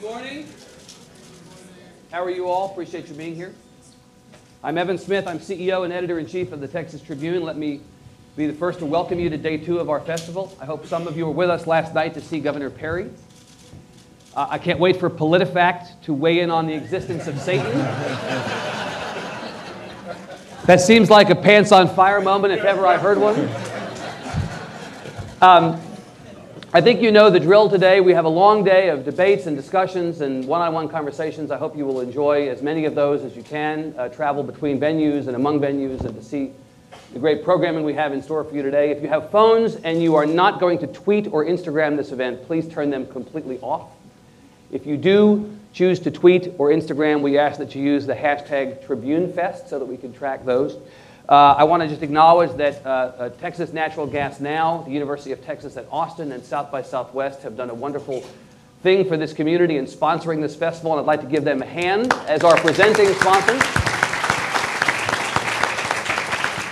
Good morning. How are you all? Appreciate you being here. I'm Evan Smith. I'm CEO and editor in chief of the Texas Tribune. Let me be the first to welcome you to day two of our festival. I hope some of you were with us last night to see Governor Perry. Uh, I can't wait for PolitiFact to weigh in on the existence of Satan. that seems like a pants on fire moment if ever I heard one. Um, I think you know the drill today. We have a long day of debates and discussions and one on one conversations. I hope you will enjoy as many of those as you can. Uh, travel between venues and among venues and to see the great programming we have in store for you today. If you have phones and you are not going to tweet or Instagram this event, please turn them completely off. If you do choose to tweet or Instagram, we ask that you use the hashtag TribuneFest so that we can track those. Uh, I want to just acknowledge that uh, uh, Texas Natural Gas Now, the University of Texas at Austin, and South by Southwest have done a wonderful thing for this community in sponsoring this festival, and I'd like to give them a hand as our presenting sponsors.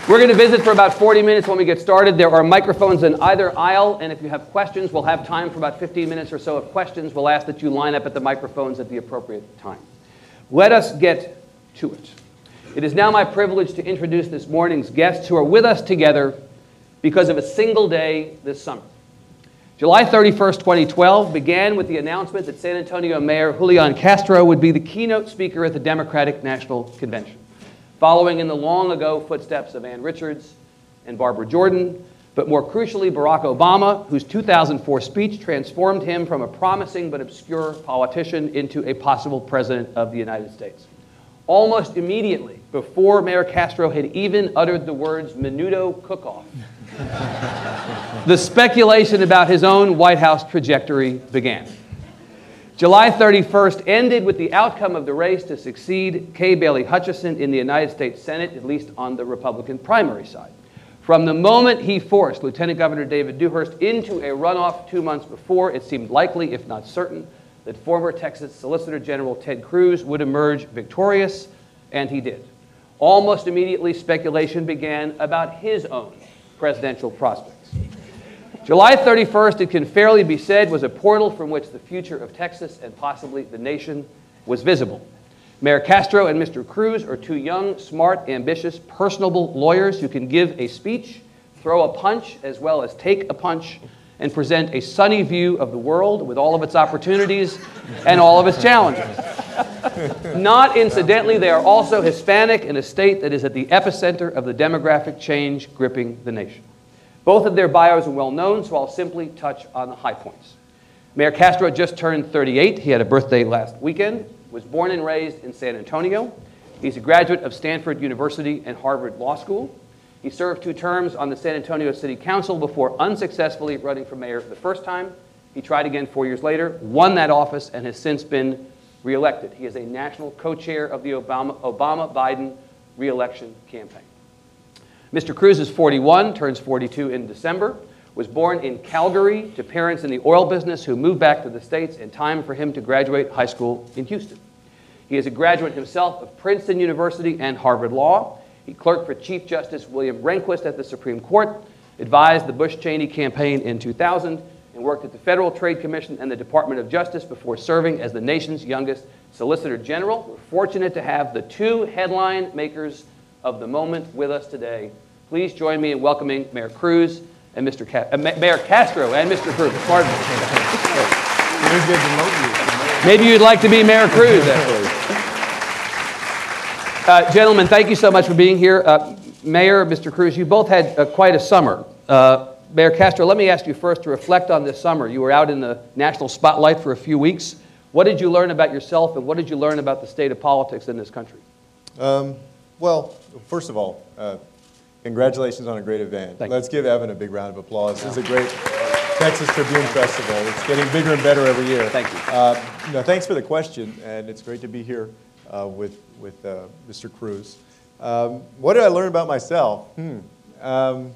We're going to visit for about 40 minutes when we get started. There are microphones in either aisle, and if you have questions, we'll have time for about 15 minutes or so of questions. We'll ask that you line up at the microphones at the appropriate time. Let us get to it. It is now my privilege to introduce this morning's guests who are with us together because of a single day this summer. July 31st, 2012 began with the announcement that San Antonio Mayor Julian Castro would be the keynote speaker at the Democratic National Convention, following in the long ago footsteps of Ann Richards and Barbara Jordan, but more crucially, Barack Obama, whose 2004 speech transformed him from a promising but obscure politician into a possible president of the United States. Almost immediately, before Mayor Castro had even uttered the words menudo cook off, the speculation about his own White House trajectory began. July 31st ended with the outcome of the race to succeed Kay Bailey Hutchison in the United States Senate, at least on the Republican primary side. From the moment he forced Lieutenant Governor David Dewhurst into a runoff two months before, it seemed likely, if not certain, that former Texas Solicitor General Ted Cruz would emerge victorious, and he did. Almost immediately, speculation began about his own presidential prospects. July 31st, it can fairly be said, was a portal from which the future of Texas and possibly the nation was visible. Mayor Castro and Mr. Cruz are two young, smart, ambitious, personable lawyers who can give a speech, throw a punch, as well as take a punch and present a sunny view of the world with all of its opportunities and all of its challenges. Not incidentally, they are also Hispanic in a state that is at the epicenter of the demographic change gripping the nation. Both of their bios are well known, so I'll simply touch on the high points. Mayor Castro just turned 38. He had a birthday last weekend, was born and raised in San Antonio. He's a graduate of Stanford University and Harvard Law School. He served two terms on the San Antonio City Council before unsuccessfully running for mayor the first time. He tried again four years later, won that office, and has since been reelected. He is a national co chair of the Obama Biden reelection campaign. Mr. Cruz is 41, turns 42 in December, was born in Calgary to parents in the oil business who moved back to the States in time for him to graduate high school in Houston. He is a graduate himself of Princeton University and Harvard Law. He clerked for Chief Justice William Rehnquist at the Supreme Court, advised the Bush Cheney campaign in 2000, and worked at the Federal Trade Commission and the Department of Justice before serving as the nation's youngest Solicitor General. We're fortunate to have the two headline makers of the moment with us today. Please join me in welcoming Mayor Cruz and Mr. Ca- uh, Mayor Castro and Mr. Cruz. Pardon me. Maybe you'd like to be Mayor Cruz, actually. Uh, gentlemen, thank you so much for being here. Uh, Mayor, Mr. Cruz, you both had uh, quite a summer. Uh, Mayor Castro, let me ask you first to reflect on this summer. You were out in the national spotlight for a few weeks. What did you learn about yourself, and what did you learn about the state of politics in this country? Um, well, first of all, uh, congratulations on a great event. Thank Let's you. give Evan a big round of applause. This is a great Texas Tribune Festival. It's getting bigger and better every year. Thank you. Uh, no, thanks for the question, and it's great to be here uh, with, with uh, Mr. Cruz. Um, what did I learn about myself? Hmm. Um,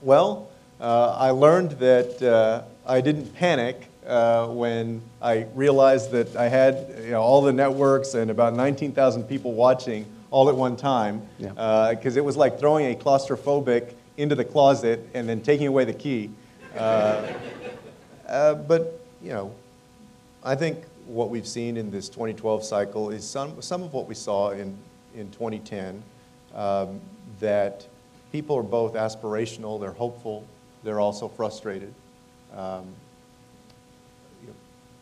well, uh, I learned that uh, I didn't panic uh, when I realized that I had you know, all the networks and about 19,000 people watching all at one time. Because yeah. Uh, it was like throwing a claustrophobic into the closet and then taking away the key. Uh, but, you know, I think what we've seen in this 2012 cycle is some, some of what we saw in, in 2010, um, that people are both aspirational, they're hopeful, they're also frustrated. Um, you know,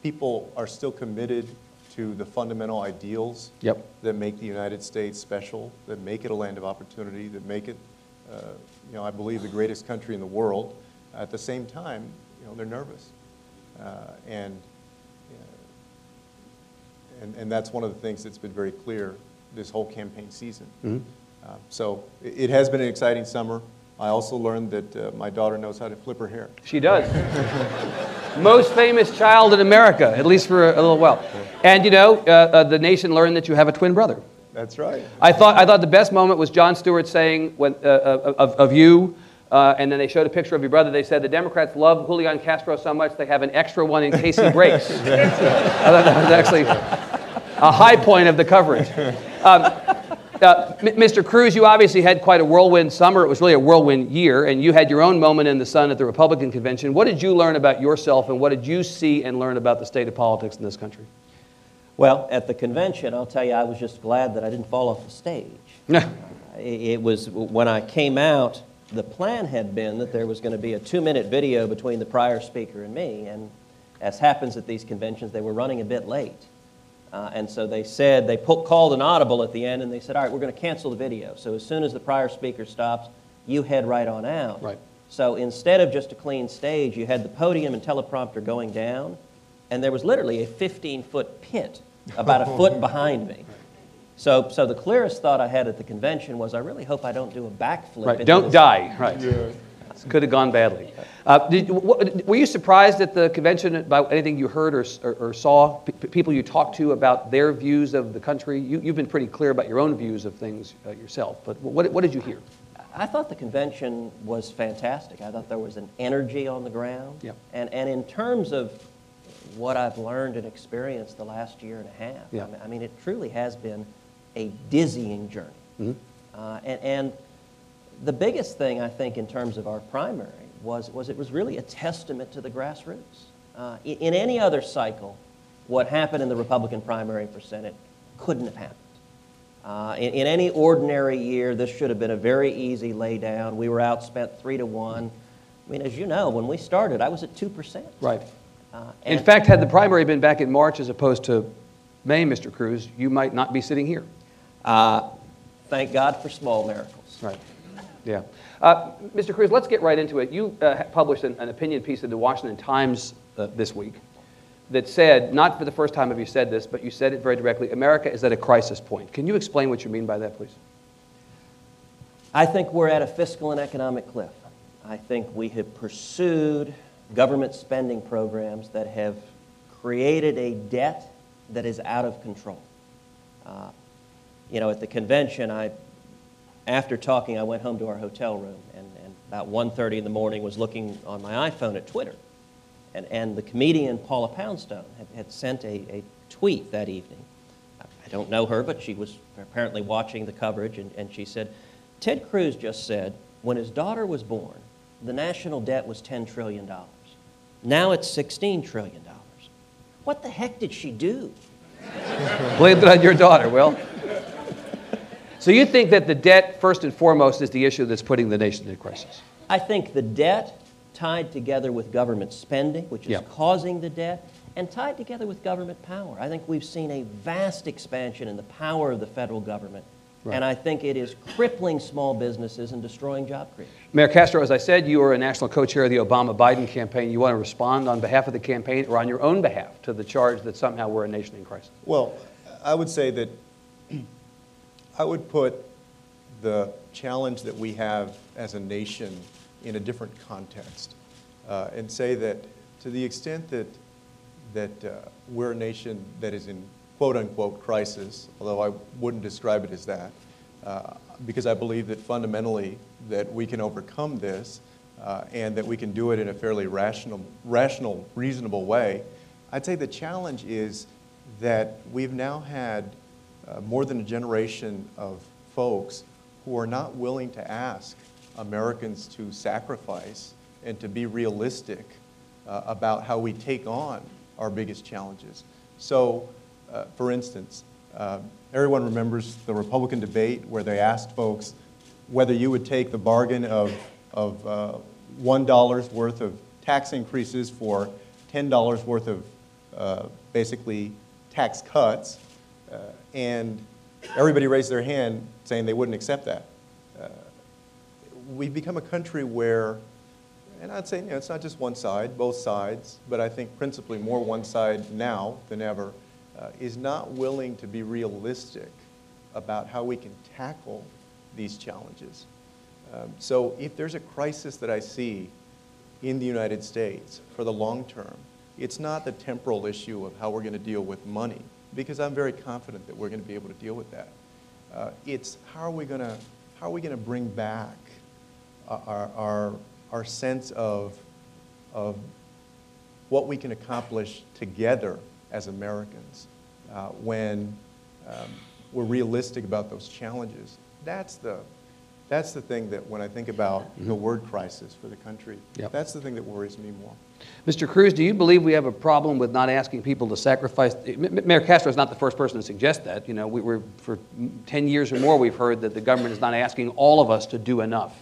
people are still committed to the fundamental ideals Yep. that make the United States special, that make it a land of opportunity, that make it, uh, you know, I believe the greatest country in the world. At the same time, you know, they're nervous. Uh, and, and, and that's one of the things that's been very clear this whole campaign season. Mhm. Uh, so it, it has been an exciting summer. I also learned that uh, my daughter knows how to flip her hair. She does. Most famous child in America, at least for a little while. And you know, uh, uh, the nation learned that you have a twin brother. That's right. I thought, I thought the best moment was Jon Stewart saying when, uh, uh, of, of you, uh, and then they showed a picture of your brother. They said the Democrats love Julian Castro so much they have an extra one in case he breaks. I thought that was actually a high point of the coverage. Um, uh, M- Mr. Cruz, you obviously had quite a whirlwind summer. It was really a whirlwind year, and you had your own moment in the sun at the Republican convention. What did you learn about yourself, and what did you see and learn about the state of politics in this country? Well, at the convention, I'll tell you, I was just glad that I didn't fall off the stage. It it was when I came out, the plan had been that there was going to be a two minute video between the prior speaker and me. And as happens at these conventions, they were running a bit late. Uh, and so they said, they called an audible at the end and they said, All right, we're going to cancel the video. So as soon as the prior speaker stops, you head right on out. Right. So instead of just a clean stage, you had the podium and teleprompter going down, and there was literally a 15 foot pit about a foot behind me. So, so the clearest thought I had at the convention was, I really hope I don't do a backflip. Right, don't this- die, right. This Could have gone badly. Uh, did, wh- were you surprised at the convention about anything you heard or, or, or saw? P- p- people you talked to about their views of the country? You, you've been pretty clear about your own views of things uh, yourself, but what, what did you hear? I thought the convention was fantastic. I thought there was an energy on the ground. Yep. And, and in terms of what I've learned and experienced the last year and a half, Yeah. I, mean, I mean, it truly has been a dizzying journey. Mm-hmm. Uh, and, and the biggest thing, I think, in terms of our primary was, was it was really a testament to the grassroots. Uh, in, in any other cycle, what happened in the Republican primary for Senate couldn't have happened. Uh, in, in any ordinary year, this should have been a very easy laydown. We were outspent three to one. I mean, as you know, when we started, I was at 2%. Right. Uh, In fact, had the primary been back in March as opposed to May, Mr. Cruz, you might not be sitting here. Uh, thank God for small miracles. Right. Yeah. Uh, Mr. Cruz, let's get right into it. You uh, published an, an opinion piece in the Washington Times uh, this week that said, not for the first time have you said this, but you said it very directly America is at a crisis point. Can you explain what you mean by that, please? I think we're at a fiscal and economic cliff. I think we have pursued government spending programs that have created a debt that is out of control. Uh, you know, at the convention, I, after talking, I went home to our hotel room, and, and about 1.30 in the morning was looking on my iPhone at Twitter. And, and the comedian Paula Poundstone had, had sent a, a tweet that evening. I I don't know her, but she was apparently watching the coverage, and, and she said, Ted Cruz just said, when his daughter was born, the national debt was $10 trillion. Now it's $16 trillion. What the heck did she do? Blamed it on your daughter. Well, so you think that the debt, first and foremost, is the issue that's putting the nation in crisis? I think the debt tied together with government spending, which is Yeah. causing the debt, and tied together with government power. I think we've seen a vast expansion in the power of the federal government, Right. and I think it is crippling small businesses and destroying job creation. Mayor Castro, as I said, you are a national co-chair of the Obama-Biden campaign. You want to respond on behalf of the campaign or on your own behalf to the charge that somehow we're a nation in crisis? Well, I would say that I would put the challenge that we have as a nation in a different context uh, and say that to the extent that, that uh, we're a nation that is in quote unquote crisis, although I wouldn't describe it as that, uh, because I believe that fundamentally that we can overcome this uh, and that we can do it in a fairly rational, rational, reasonable way. I'd say the challenge is that we've now had uh, more than a generation of folks who are not willing to ask Americans to sacrifice and to be realistic uh, about how we take on our biggest challenges. So, uh, for instance, uh, everyone remembers the Republican debate where they asked folks whether you would take the bargain of, of uh, $1 worth of tax increases for $10 worth of uh, basically tax cuts, and everybody raised their hand saying they wouldn't accept that. Uh, we've become a country where, and I'd say you know, it's not just one side, both sides, but I think principally more one side now than ever, uh, is not willing to be realistic about how we can tackle these challenges. Um, so if there's a crisis that I see in the United States for the long term, it's not the temporal issue of how we're going to deal with money, because I'm very confident that we're going to be able to deal with that. Uh, it's how are we going to how are we going to bring back our, our, our sense of, of what we can accomplish together as Americans uh, when um, we're realistic about those challenges. That's the, that's the thing that when I think about the word crisis for the country, Yep. that's the thing that worries me more. Mr. Cruz, do you believe we have a problem with not asking people to sacrifice? Mayor Castro is not the first person to suggest that. You know, we were, for 10 years or more, we've heard that the government is not asking all of us to do enough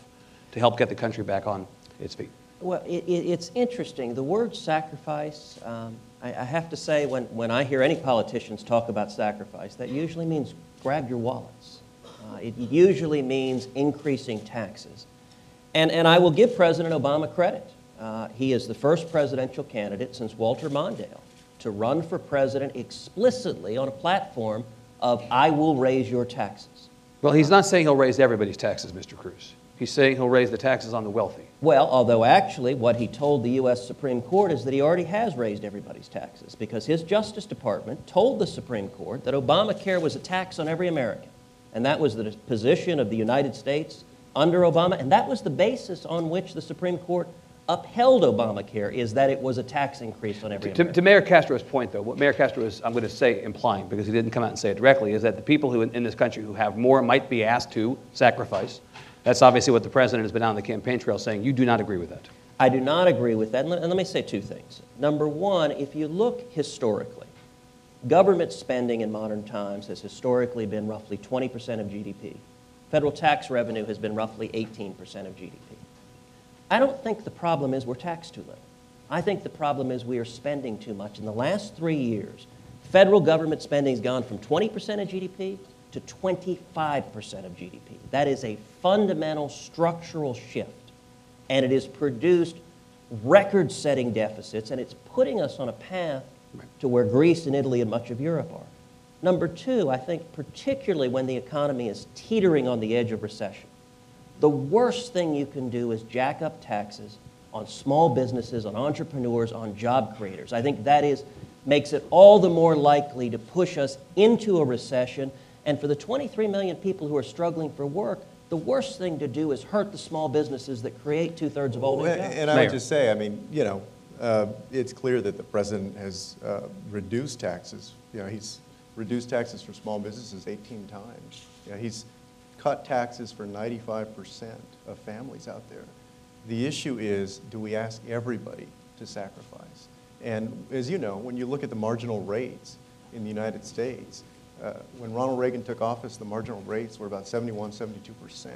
to help get the country back on its feet. Well, it, it, it's interesting. The word sacrifice, um, I, I have to say, when, when I hear any politicians talk about sacrifice, that usually means grab your wallets. Uh, it usually means increasing taxes. And, and I will give President Obama credit. Uh, he is the first presidential candidate since Walter Mondale to run for president explicitly on a platform of, I will raise your taxes. Well, he's not saying he'll raise everybody's taxes, Mr. Cruz. He's saying he'll raise the taxes on the wealthy. Well, although actually what he told the U.S. Supreme Court is that he already has raised everybody's taxes because his Justice Department told the Supreme Court that Obamacare was a tax on every American. And that was the position of the United States under Obama. And that was the basis on which the Supreme Court upheld Obamacare, is that it was a tax increase on every To, to Mayor Castro's point, though, what Mayor Castro is, I'm going to say implying, because he didn't come out and say it directly, is that the people who in, in this country who have more might be asked to sacrifice. That's obviously what the president has been on the campaign trail saying. You do not agree with that. I do not agree with that. And let, and let me say two things. Number one, if you look historically, government spending in modern times has historically been roughly 20% of GDP. Federal tax revenue has been roughly 18% of GDP. I don't think the problem is we're taxed too little. I think the problem is we are spending too much. In the last three years, federal government spending has gone from 20% of GDP to 25% of GDP. That is a fundamental structural shift. And it has produced record setting deficits, and it's putting us on a path to where Greece and Italy and much of Europe are. Number two, I think particularly when the economy is teetering on the edge of recession, the worst thing you can do is jack up taxes on small businesses, on entrepreneurs, on job creators. I think that is makes it all the more likely to push us into a recession. And for the 23 million people who are struggling for work, the worst thing to do is hurt the small businesses that create two thirds of all Well, jobs. And I Mayor. would just say, I mean, you know, uh, it's clear that the president has uh, reduced taxes. You know, he's reduced taxes for small businesses 18 times. You know, he's cut taxes for 95% of families out there. The issue is, do we ask everybody to sacrifice? And as you know, when you look at the marginal rates in the United States, uh, when Ronald Reagan took office, the marginal rates were about 71, 72%,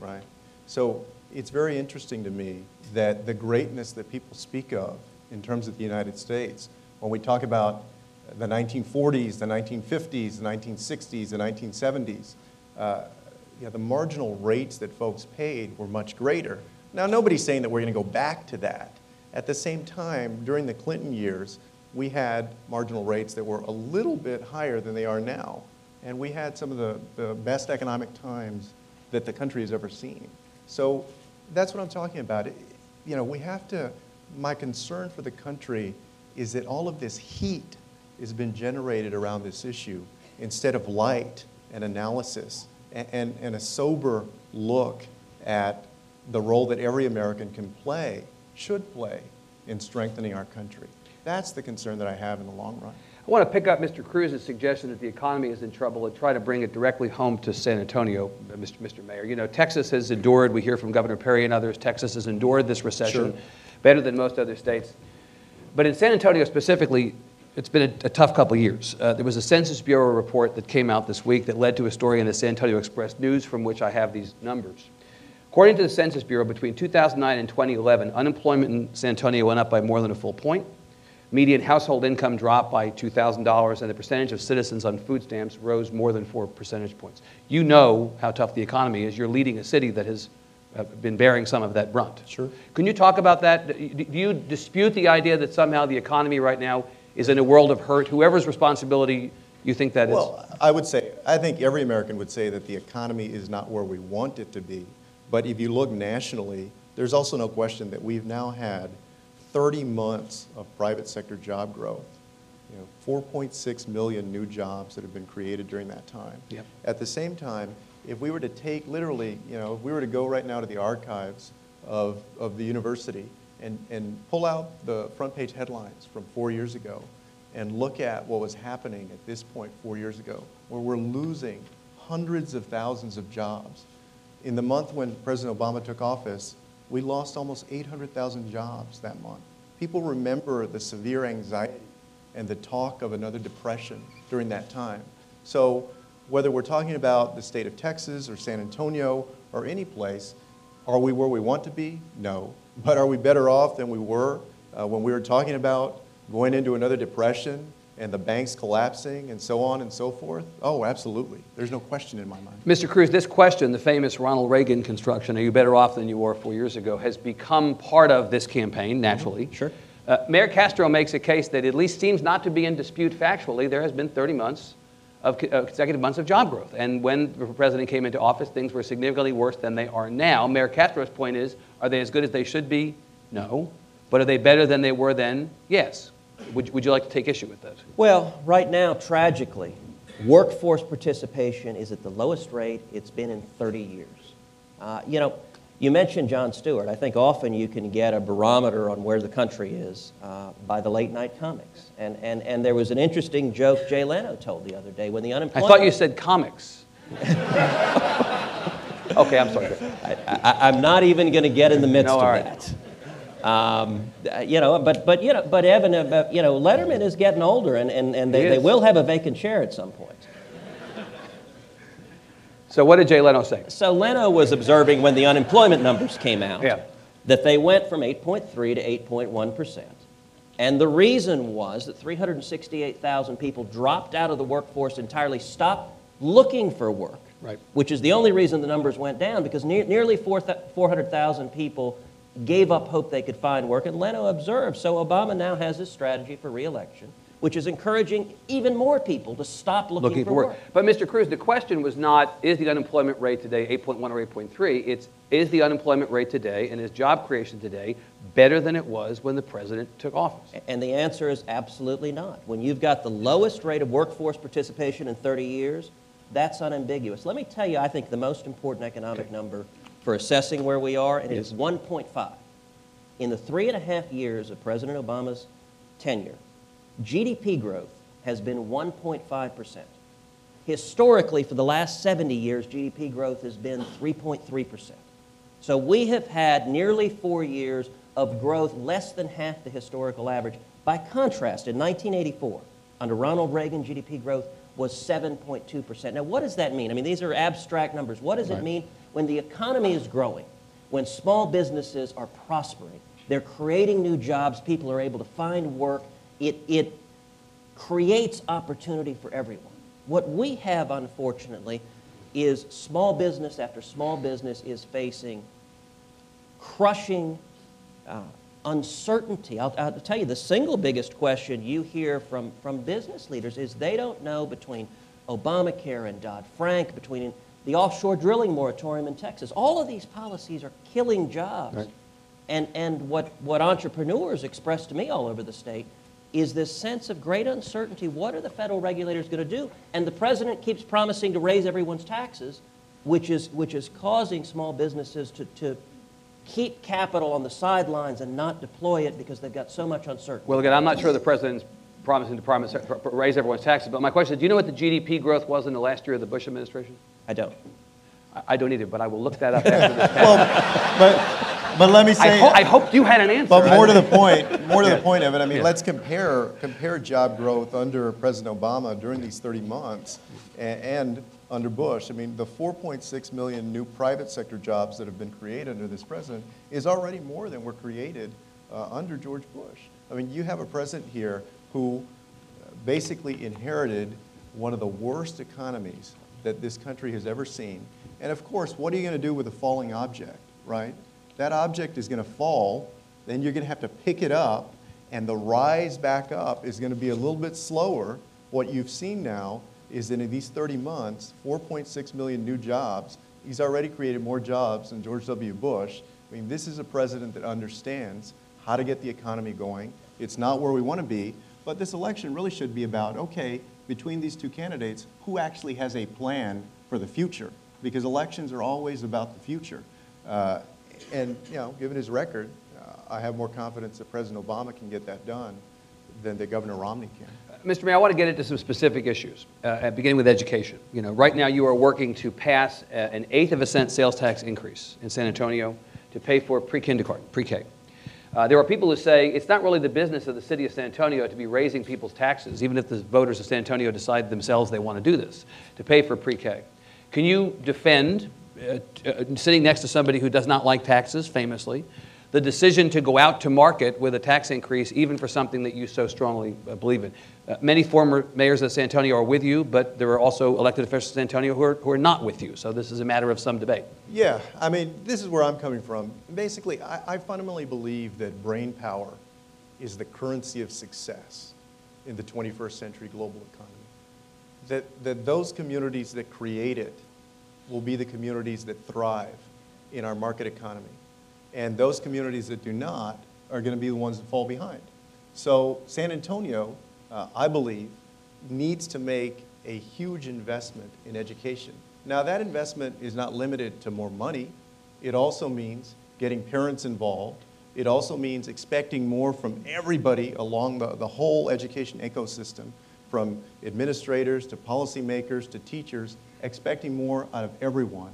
right? So it's very interesting to me that the greatness that people speak of in terms of the United States, when we talk about the 1940s, the 1950s, the 1960s, the 1970s, uh, yeah, the marginal rates that folks paid were much greater. Now, nobody's saying that we're going to go back to that. At the same time, during the Clinton years, we had marginal rates that were a little bit higher than they are now. And we had some of the, the best economic times that the country has ever seen. So that's what I'm talking about. It- You know, we have to, my concern for the country is that all of this heat has been generated around this issue instead of light and analysis and, and, a sober look at the role that every American can play, should play, in strengthening our country. That's the concern that I have in the long run. I want to pick up Mr. Cruz's suggestion that the economy is in trouble and try to bring it directly home to San Antonio, uh, Mr. Mr. Mayor. You know, Texas has endured, we hear from Governor Perry and others, Texas has endured this recession Sure. better than most other states. But in San Antonio specifically, It's been a, a tough couple of years. Uh, there was a Census Bureau report that came out this week that led to a story in the San Antonio Express News from which I have these numbers. According to the Census Bureau, between 2009 and 2011, unemployment in San Antonio went up by more than a full point. Median household income dropped by $2,000, and the percentage of citizens on food stamps rose more than four percentage points. You know how tough the economy is. You're leading a city that has uh, been bearing some of that brunt. Sure. Can you talk about that? Do you dispute the idea that somehow the economy right now is in a world of hurt? Whoever's responsibility you think that is? Well, I would say, I think every American would say that the economy is not where we want it to be. But if you look nationally, there's also no question that we've now had 30 months of private sector job growth. You know, 4.6 million new jobs that have been created during that time. Yep. At the same time, if we were to take literally, you know, if we were to go right now to the archives of, of the university and, and pull out the front page headlines from four years ago and look at what was happening at this point four years ago, where we're losing hundreds of thousands of jobs. In the month when President Obama took office, we lost almost 800,000 jobs that month. People remember the severe anxiety and the talk of another depression during that time. So whether we're talking about the state of Texas or San Antonio or any place, are we where we want to be? No. But are we better off than we were uh, when we were talking about going into another depression and the banks collapsing and so on and so forth? Oh, absolutely. There's no question in my mind. Mr. Cruz, this question, the famous Ronald Reagan construction, are you better off than you were four years ago, has become part of this campaign, naturally. Sure. Uh, Mayor Castro makes a case that at least seems not to be in dispute factually. There has been 30 months of consecutive months of job growth. And when the president came into office, things were significantly worse than they are now. Mayor Castro's point is are they as good as they should be? No. But are they better than they were then? Yes. Would, would you like to take issue with that? Well, right now, tragically, workforce participation is at the lowest rate it's been in 30 years. Uh, you know, you mentioned Jon Stewart. I think often you can get a barometer on where the country is uh, by the late night comics. And, and, and there was an interesting joke Jay Leno told the other day when the unemployment I unemployment. thought you said comics. okay, I'm sorry. I, I, I'm not even going to get in the midst No, of right. that. Um, uh, you know, but, but, you know, but Evan, uh, you know, Letterman is getting older, and, and, and they, He they is. will have a vacant chair at some point. So, what did Jay Leno say? So Leno was observing when the unemployment numbers came out Yeah. that they went from 8.3 to 8.1 percent. And the reason was that 368,000 people dropped out of the workforce entirely, stopped looking for work, Right. which is the only reason the numbers went down because ne- nearly 4 th- 400,000 people gave up hope they could find work. And Leno observed. So Obama now has his strategy for reelection, which is encouraging even more people to stop looking, looking for work. But Mr. Cruz, the question was not is the unemployment rate today 8.1 or 8.3? It's is the unemployment rate today and is job creation today better than it was when the president took office? And the answer is absolutely not. When you've got the lowest rate of workforce participation in 30 years, that's unambiguous. Let me tell you, I think the most important economic Okay. number for assessing where we are, and it Yes. is 1.5. In the three and a half years of President Obama's tenure, GDP growth has been 1.5%. Historically, for the last 70 years, GDP growth has been 3.3%. So we have had nearly four years of growth less than half the historical average. By contrast, in 1984, under Ronald Reagan, GDP growth was 7.2%. Now, what does that mean? I mean, these are abstract numbers. What does it mean when the economy is growing, when small businesses are prospering, they're creating new jobs, people are able to find work, it, it creates opportunity for everyone. What we have, unfortunately, is small business after small business is facing crushing uh, uncertainty. I'll, I'll tell you, the single biggest question you hear from, from business leaders is they don't know between Obamacare and Dodd Frank, between the offshore drilling moratorium in Texas. All of these policies are killing jobs. Right. And, and what, what entrepreneurs express to me all over the state is this sense of great uncertainty. What are the federal regulators going to do? And the president keeps promising to raise everyone's taxes, which is, which is causing small businesses to, to keep capital on the sidelines and not deploy it because they've got so much uncertainty. Well, again, I'm not sure the president's promising to promise, uh, raise everyone's taxes, but my question is do you know what the GDP growth was in the last year of the Bush administration? I don't. I- I don't either, but I will look that up after this. Well, but, But let me I, say, ho- I hoped you had an answer. but more to the point, more to the point, of it. I mean, Yeah. let's compare, compare job growth under President Obama during these 30 months a- and under Bush. I mean, the 4.6 million new private sector jobs that have been created under this president is already more than were created uh, under George Bush. I mean, you have a president here who basically inherited one of the worst economies that this country has ever seen. And of course, what are you going to do with a falling object, right? That object is going to fall, then you're going to have to pick it up, and the rise back up is going to be a little bit slower. What you've seen now is that in these 30 months, 4.6 million new jobs. He's already created more jobs than George W. Bush. I mean, this is a president that understands how to get the economy going. It's not where we want to be, but this election really should be about, okay, between these two candidates, who actually has a plan for the future? Because elections are always about the future. Uh, and, you know, given his record, uh, I have more confidence that President Obama can get that done than that Governor Romney can. Mr. Mayor, I want to get into some specific issues, uh, beginning with education. You know, right now you are working to pass uh, an eighth of a cent sales tax increase in San Antonio to pay for pre-kindergarten, pre-K. Uh, there are people who say it's not really the business of the city of San Antonio to be raising people's taxes, even if the voters of San Antonio decide themselves they want to do this, to pay for pre-K. Can you defend, sitting next to somebody who does not like taxes, famously, the decision to go out to market with a tax increase, even for something that you so strongly uh, believe in. Uh, many former mayors of San Antonio are with you, but there are also elected officials in San Antonio who are, who are not with you. So this is a matter of some debate. Yeah, I mean, this is where I'm coming from. Basically, I, I fundamentally believe that brain power is the currency of success in the 21st century global economy. That, that those communities that create it will be the communities that thrive in our market economy. And those communities that do not are going to be the ones that fall behind. So San Antonio, uh, I believe, needs to make a huge investment in education. Now, that investment is not limited to more money. It also means getting parents involved. It also means expecting more from everybody along the, the whole education ecosystem, from administrators to policymakers to teachers, expecting more out of everyone.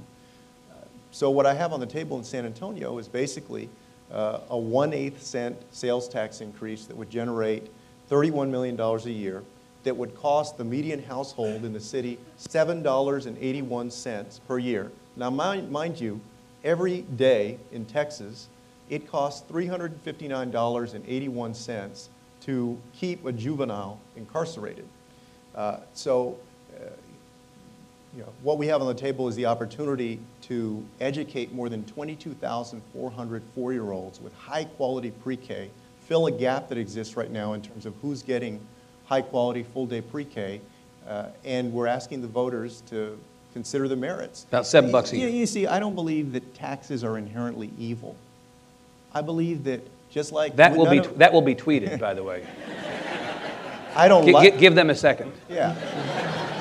So what I have on the table in San Antonio is basically uh, a one-eighth cent sales tax increase that would generate $31 million a year, that would cost the median household in the city $7.81 per year. Now, mind, mind you, every day in Texas, it costs $359.81 to keep a juvenile incarcerated. Uh, so uh, you know, what we have on the table is the opportunity to educate more than 22,400 four-year-olds with high-quality pre-K, fill a gap that exists right now in terms of who's getting high-quality full-day pre-K, uh, and we're asking the voters to consider the merits. About seven bucks a You- year. You see, I don't believe that taxes are inherently evil. I believe that just like That will be, of- that will be tweeted, by the way. I don't gi- like. give them a second. Yeah.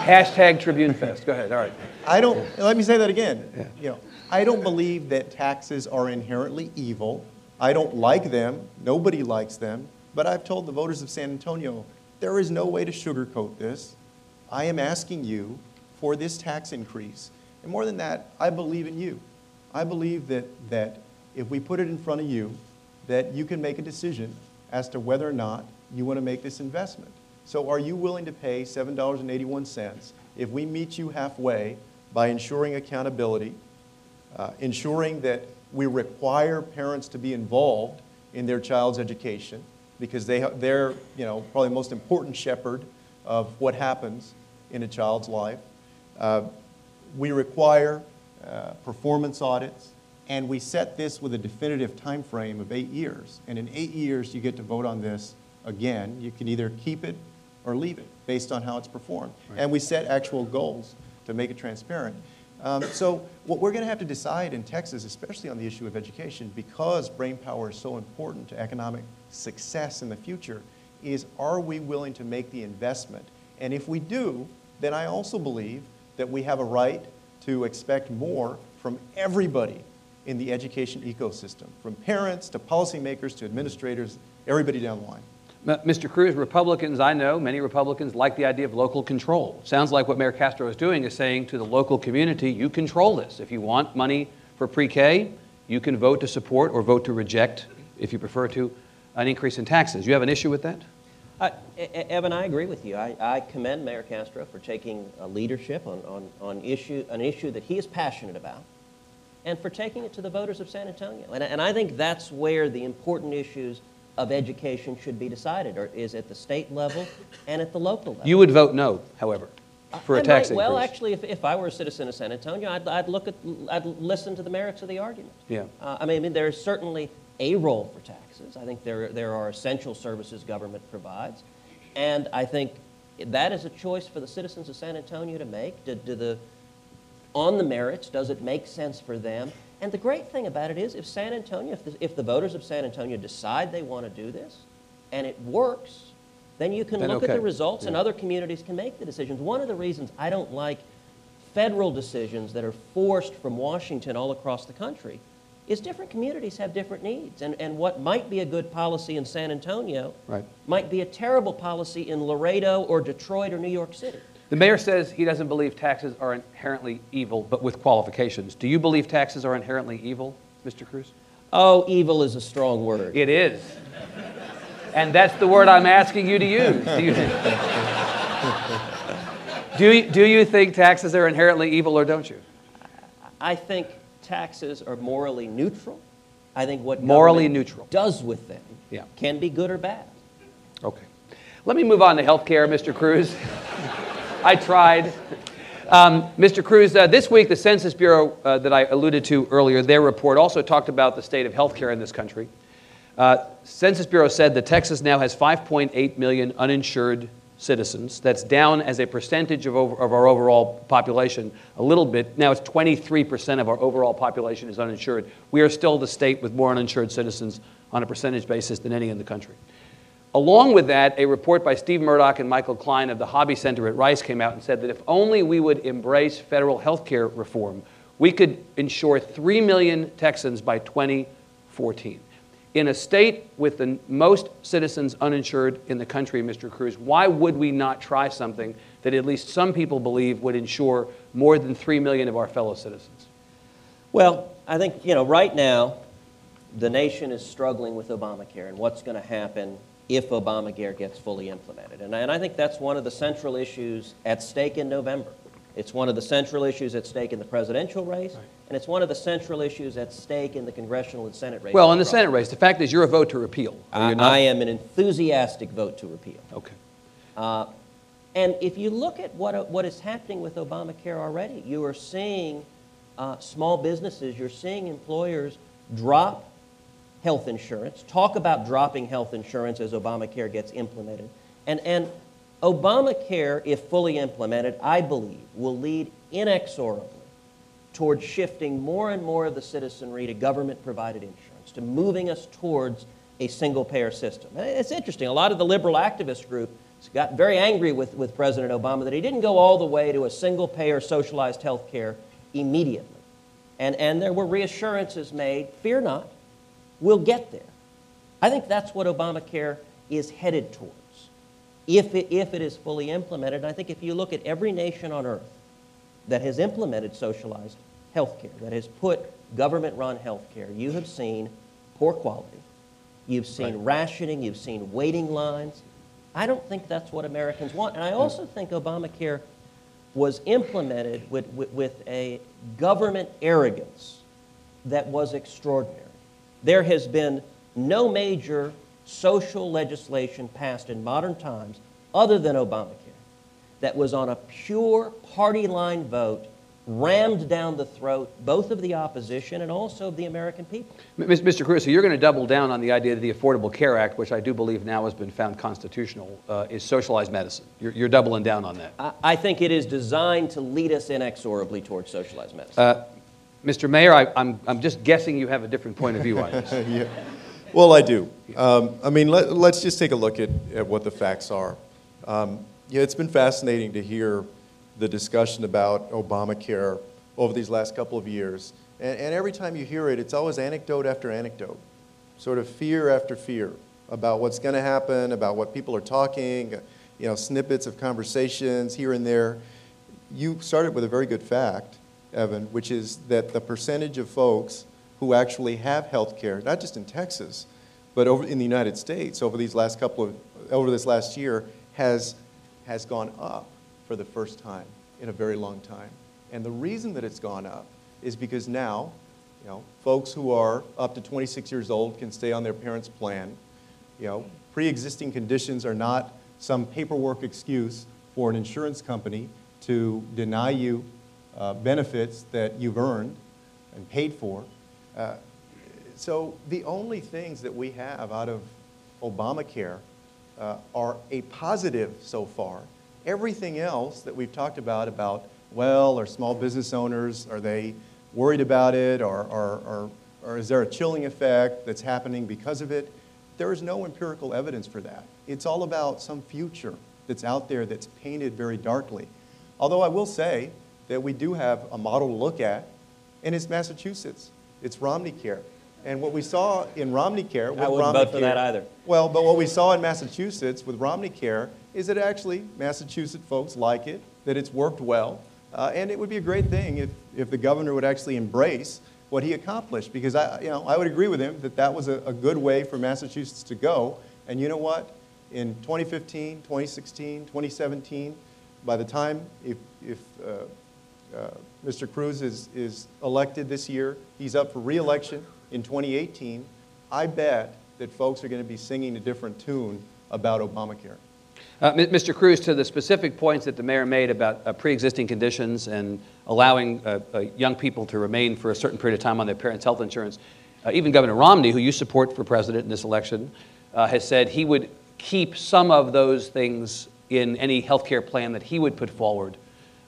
Hashtag Tribune Fest. Go ahead. All right. I don't, let me say that again. Yeah. You know, I don't believe that taxes are inherently evil. I don't like them. Nobody likes them. But I've told the voters of San Antonio, there is no way to sugarcoat this. I am asking you for this tax increase. And more than that, I believe in you. I believe that, that if we put it in front of you, that you can make a decision as to whether or not you want to make this investment. So are you willing to pay $7.81 if we meet you halfway by ensuring accountability, uh, ensuring that we require parents to be involved in their child's education because they, they're you know, probably the most important shepherd of what happens in a child's life. Uh, we require uh, performance audits, and we set this with a definitive time frame of eight years. And in eight years, you get to vote on this again. You can either keep it or leave it based on how it's performed. And we set actual goals to make it transparent. Um, so what we're going to have to decide in Texas, especially on the issue of education, because brain power is so important to economic success in the future, is are we willing to make the investment? And if we do, then I also believe that we have a right to expect more from everybody in the education ecosystem, from parents to policymakers to administrators, everybody down the line. Mr. Cruz, Republicans, I know, many Republicans like the idea of local control. Sounds like what Mayor Castro is doing is saying to the local community, you control this. If you want money for pre-K, you can vote to support or vote to reject, if you prefer to, an increase in taxes. You have an issue with that? Uh, Evan, I agree with you. I, I commend Mayor Castro for taking a leadership on, on, on issue, an issue that he is passionate about and for taking it to the voters of San Antonio. And, and I think that's where the important issues of education should be decided, or is at the state level and at the local level. You would vote no, however, for I a tax might- increase. Well, actually, if, if I were a citizen of San Antonio, I'd, I'd look at, I'd listen to the merits of the argument. Yeah. Uh, I mean, I mean, there's certainly a role for taxes. I think there, there are essential services government provides. And I think that is a choice for the citizens of San Antonio to make. Do, do the, on the merits, does it make sense for them? And the great thing about it is, if San Antonio, if the, if the voters of San Antonio decide they want to do this, and it works, then you can Then look at the results, and other communities can make the decisions. One of the reasons I don't like federal decisions that are forced from Washington all across the country is different communities have different needs. And, and what might be a good policy in San Antonio Right. might be a terrible policy in Laredo or Detroit or New York City. The mayor says he doesn't believe taxes are inherently evil, but with qualifications. Do you believe taxes are inherently evil, Mr. Cruz? Oh, evil is a strong word. It is. And that's the word I'm asking you to use. Do you, do you, do you think taxes are inherently evil or don't you? I think taxes are morally neutral. I think what Morally neutral. does with them Yeah. can be good or bad. Okay. Let me move on to healthcare, Mr. Cruz. I tried. Um, Mr. Cruz, uh, this week the Census Bureau uh, that I alluded to earlier, their report also talked about the state of healthcare in this country. Uh, Census Bureau said that Texas now has 5.8 million uninsured citizens. That's down as a percentage of, over, of our overall population a little bit. Now it's 23% of our overall population is uninsured. We are still the state with more uninsured citizens on a percentage basis than any in the country. Along with that, a report by Steve Murdock and Michael Cline of the Hobby Center at Rice came out and said that if only we would embrace federal health care reform, we could insure 3 million Texans by 2014. In a state with the most citizens uninsured in the country, Mr. Cruz, why would we not try something that at least some people believe would insure more than 3 million of our fellow citizens? Well, I think, you know, right now, the nation is struggling with Obamacare and what's going to happen if Obamacare gets fully implemented. And I, and I think that's one of the central issues at stake in November. It's one of the central issues at stake in the presidential race, and it's one of the central issues at stake in the congressional and Senate race. Well, in the Senate race, the fact is you're a vote to repeal. I. I am an enthusiastic vote to repeal. Okay. Uh, and if you look at what, what is happening with Obamacare already, you are seeing uh, small businesses, you're seeing employers drop health insurance, talk about dropping health insurance as Obamacare gets implemented. And, and Obamacare, if fully implemented, I believe, will lead inexorably towards shifting more and more of the citizenry to government provided insurance, to moving us towards a single payer system. It's interesting. A lot of the liberal activist group got very angry with, with President Obama that he didn't go all the way to a single payer socialized health care immediately. And, and there were reassurances made fear not, we'll get there. I think that's what Obamacare is headed towards if it, if it is fully implemented. And I think if you look at every nation on earth that has implemented socialized health care, that has put government run health care, you have seen poor quality. You've seen rationing, you've seen waiting lines. I don't think that's what Americans want. And I also think Obamacare was implemented with, with, with a government arrogance that was extraordinary. There has been no major social legislation passed in modern times other than Obamacare that was on a pure party line vote rammed down the throat both of the opposition and also of the American people. Mr. Cruz, so you're going to double down on the idea that the Affordable Care Act, which I do believe now has been found constitutional, uh, is socialized medicine. You're, you're doubling down on that. I, I think it is designed to lead us inexorably towards socialized medicine. Uh, Mr. Mayor, I, I'm, I'm just guessing you have a different point of view on this. yeah. Well, I do. Um, I mean, let, us just take a look at, at what the facts are. Um, yeah, it's been fascinating to hear the discussion about Obamacare over these last couple of years. And, and every time you hear it, it's always anecdote after anecdote, sort of fear after fear about what's going to happen, about what people are talking, you know, snippets of conversations here and there. You started with a very good fact, Evan, which is that the percentage of folks who actually have health care, not just in Texas, but over in the United States over these last couple of, over this last year, has, has gone up for the first time in a very long time. And the reason that it's gone up is because now, you know, folks who are up to 26 years old can stay on their parents' plan. You know, pre-existing conditions are not some paperwork excuse for an insurance company to deny you uh, benefits that you've earned and paid for. Uh, so the only things that we have out of Obamacare uh, are a positive so far. Everything else that we've talked about, about, well, are small business owners, are they worried about it, or, or, or, or is there a chilling effect that's happening because of it? There is no empirical evidence for that. It's all about some future that's out there that's painted very darkly. Although I will say that we do have a model to look at, and it's Massachusetts. It's Romney Care. And what we saw in Romney Care, I wouldn't Romney vote for that either. Well, but what we saw in Massachusetts with Romney Care is that actually Massachusetts folks like it, that it's worked well, uh, and it would be a great thing if, if the governor would actually embrace what he accomplished, because I, you know, I would agree with him that that was a, a good way for Massachusetts to go. And you know what? In 2015, 2016, 2017, by the time if, if uh, uh, Mr. Cruz is, is elected this year, he's up for reelection in 2018, I bet that folks are going to be singing a different tune about Obamacare. Uh, Mr. Cruz, to the specific points that the mayor made about uh, pre-existing conditions and allowing uh, uh, young people to remain for a certain period of time on their parents' health insurance, even Governor Romney, who you support for president in this election, has said he would keep some of those things in any health care plan that he would put forward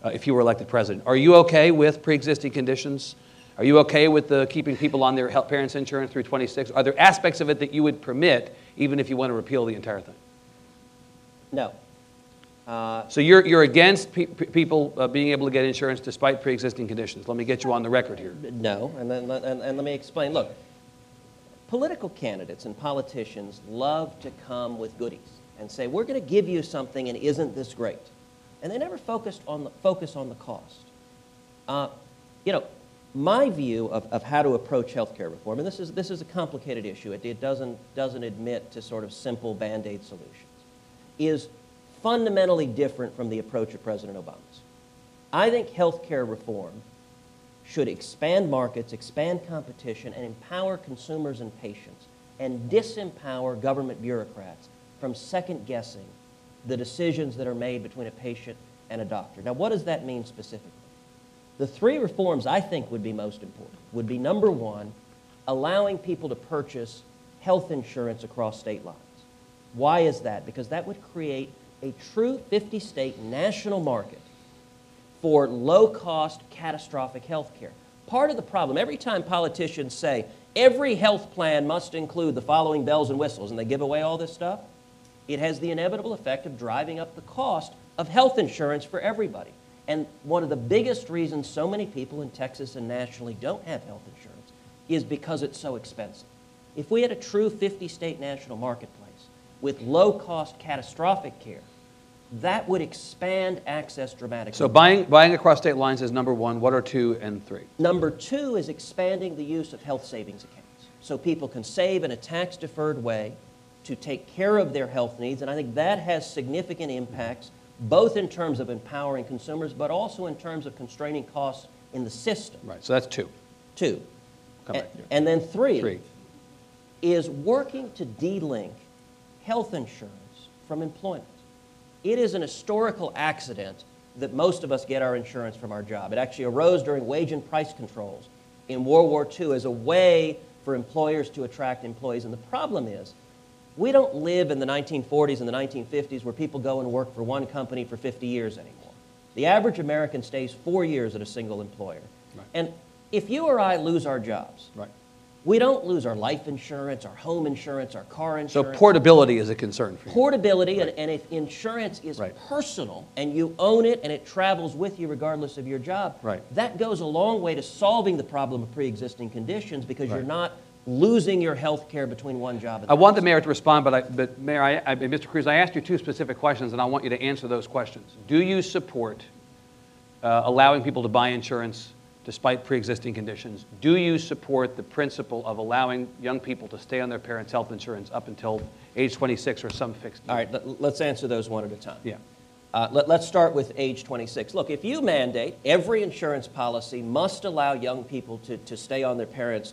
uh, if you were elected president. Are you okay with pre-existing conditions? Are you okay with the keeping people on their health parents' insurance through 26? Are there aspects of it that you would permit, even if you want to repeal the entire thing? No. Uh, So you're, you're against pe- people uh, being able to get insurance despite pre-existing conditions. Let me get you on the record here. No, and, then, and, and let me explain. Look, political candidates and politicians love to come with goodies and say, we're going to give you something, and isn't this great? And they never focused on the, focus on the cost. Uh, you know, my view of, of how to approach healthcare reform, and this is, this is a complicated issue, it, it doesn't, doesn't admit to sort of simple band aid solutions, is fundamentally different from the approach of President Obama's. I think healthcare reform should expand markets, expand competition, and empower consumers and patients, and disempower government bureaucrats from second guessing the decisions that are made between a patient and a doctor. Now, what does that mean specifically? The three reforms I think would be most important would be number one, allowing people to purchase health insurance across state lines. Why is that? Because that would create a true 50 state national market for low cost, catastrophic health care. Part of the problem, every time politicians say every health plan must include the following bells and whistles, and they give away all this stuff, it has the inevitable effect of driving up the cost of health insurance for everybody. And one of the biggest reasons so many people in Texas and nationally don't have health insurance is because it's so expensive. If we had a true 50 state national marketplace with low cost, catastrophic care, that would expand access dramatically. So buying, buying across state lines is number one. What are two and three? Number two is expanding the use of health savings accounts so people can save in a tax deferred way to take care of their health needs. And I think that has significant impacts, both in terms of empowering consumers, but also in terms of constraining costs in the system. Right, so that's two. Two. Come A- back. And then three, Three. is working to delink health insurance from employment. It is an historical accident that most of us get our insurance from our job. It actually arose during wage and price controls in World War II as a way for employers to attract employees. And the problem is, we don't live in the 1940s and the 1950s where people go and work for one company for 50 years anymore. The average American stays four years at a single employer. Right. And if you or I lose our jobs, Right. we don't lose our life insurance, our home insurance, our car insurance. So portability is a concern for you. Portability, and, and if insurance is Right. personal and you own it and it travels with you regardless of your job, Right. that goes a long way to solving the problem of pre-existing conditions because you're not losing your health care between one job and I want the mayor to respond, but, I, but Mayor, I, I, Mr. Cruz, I asked you two specific questions, and I want you to answer those questions. Do you support uh, allowing people to buy insurance despite pre-existing conditions. Do you support the principle of allowing young people to stay on their parents' health insurance up until age 26 or some fixed? All right, let- let's answer those one at a time. Yeah. Uh, let, us start with age 26. Look, if you mandate every insurance policy must allow young people to, to stay on their parents'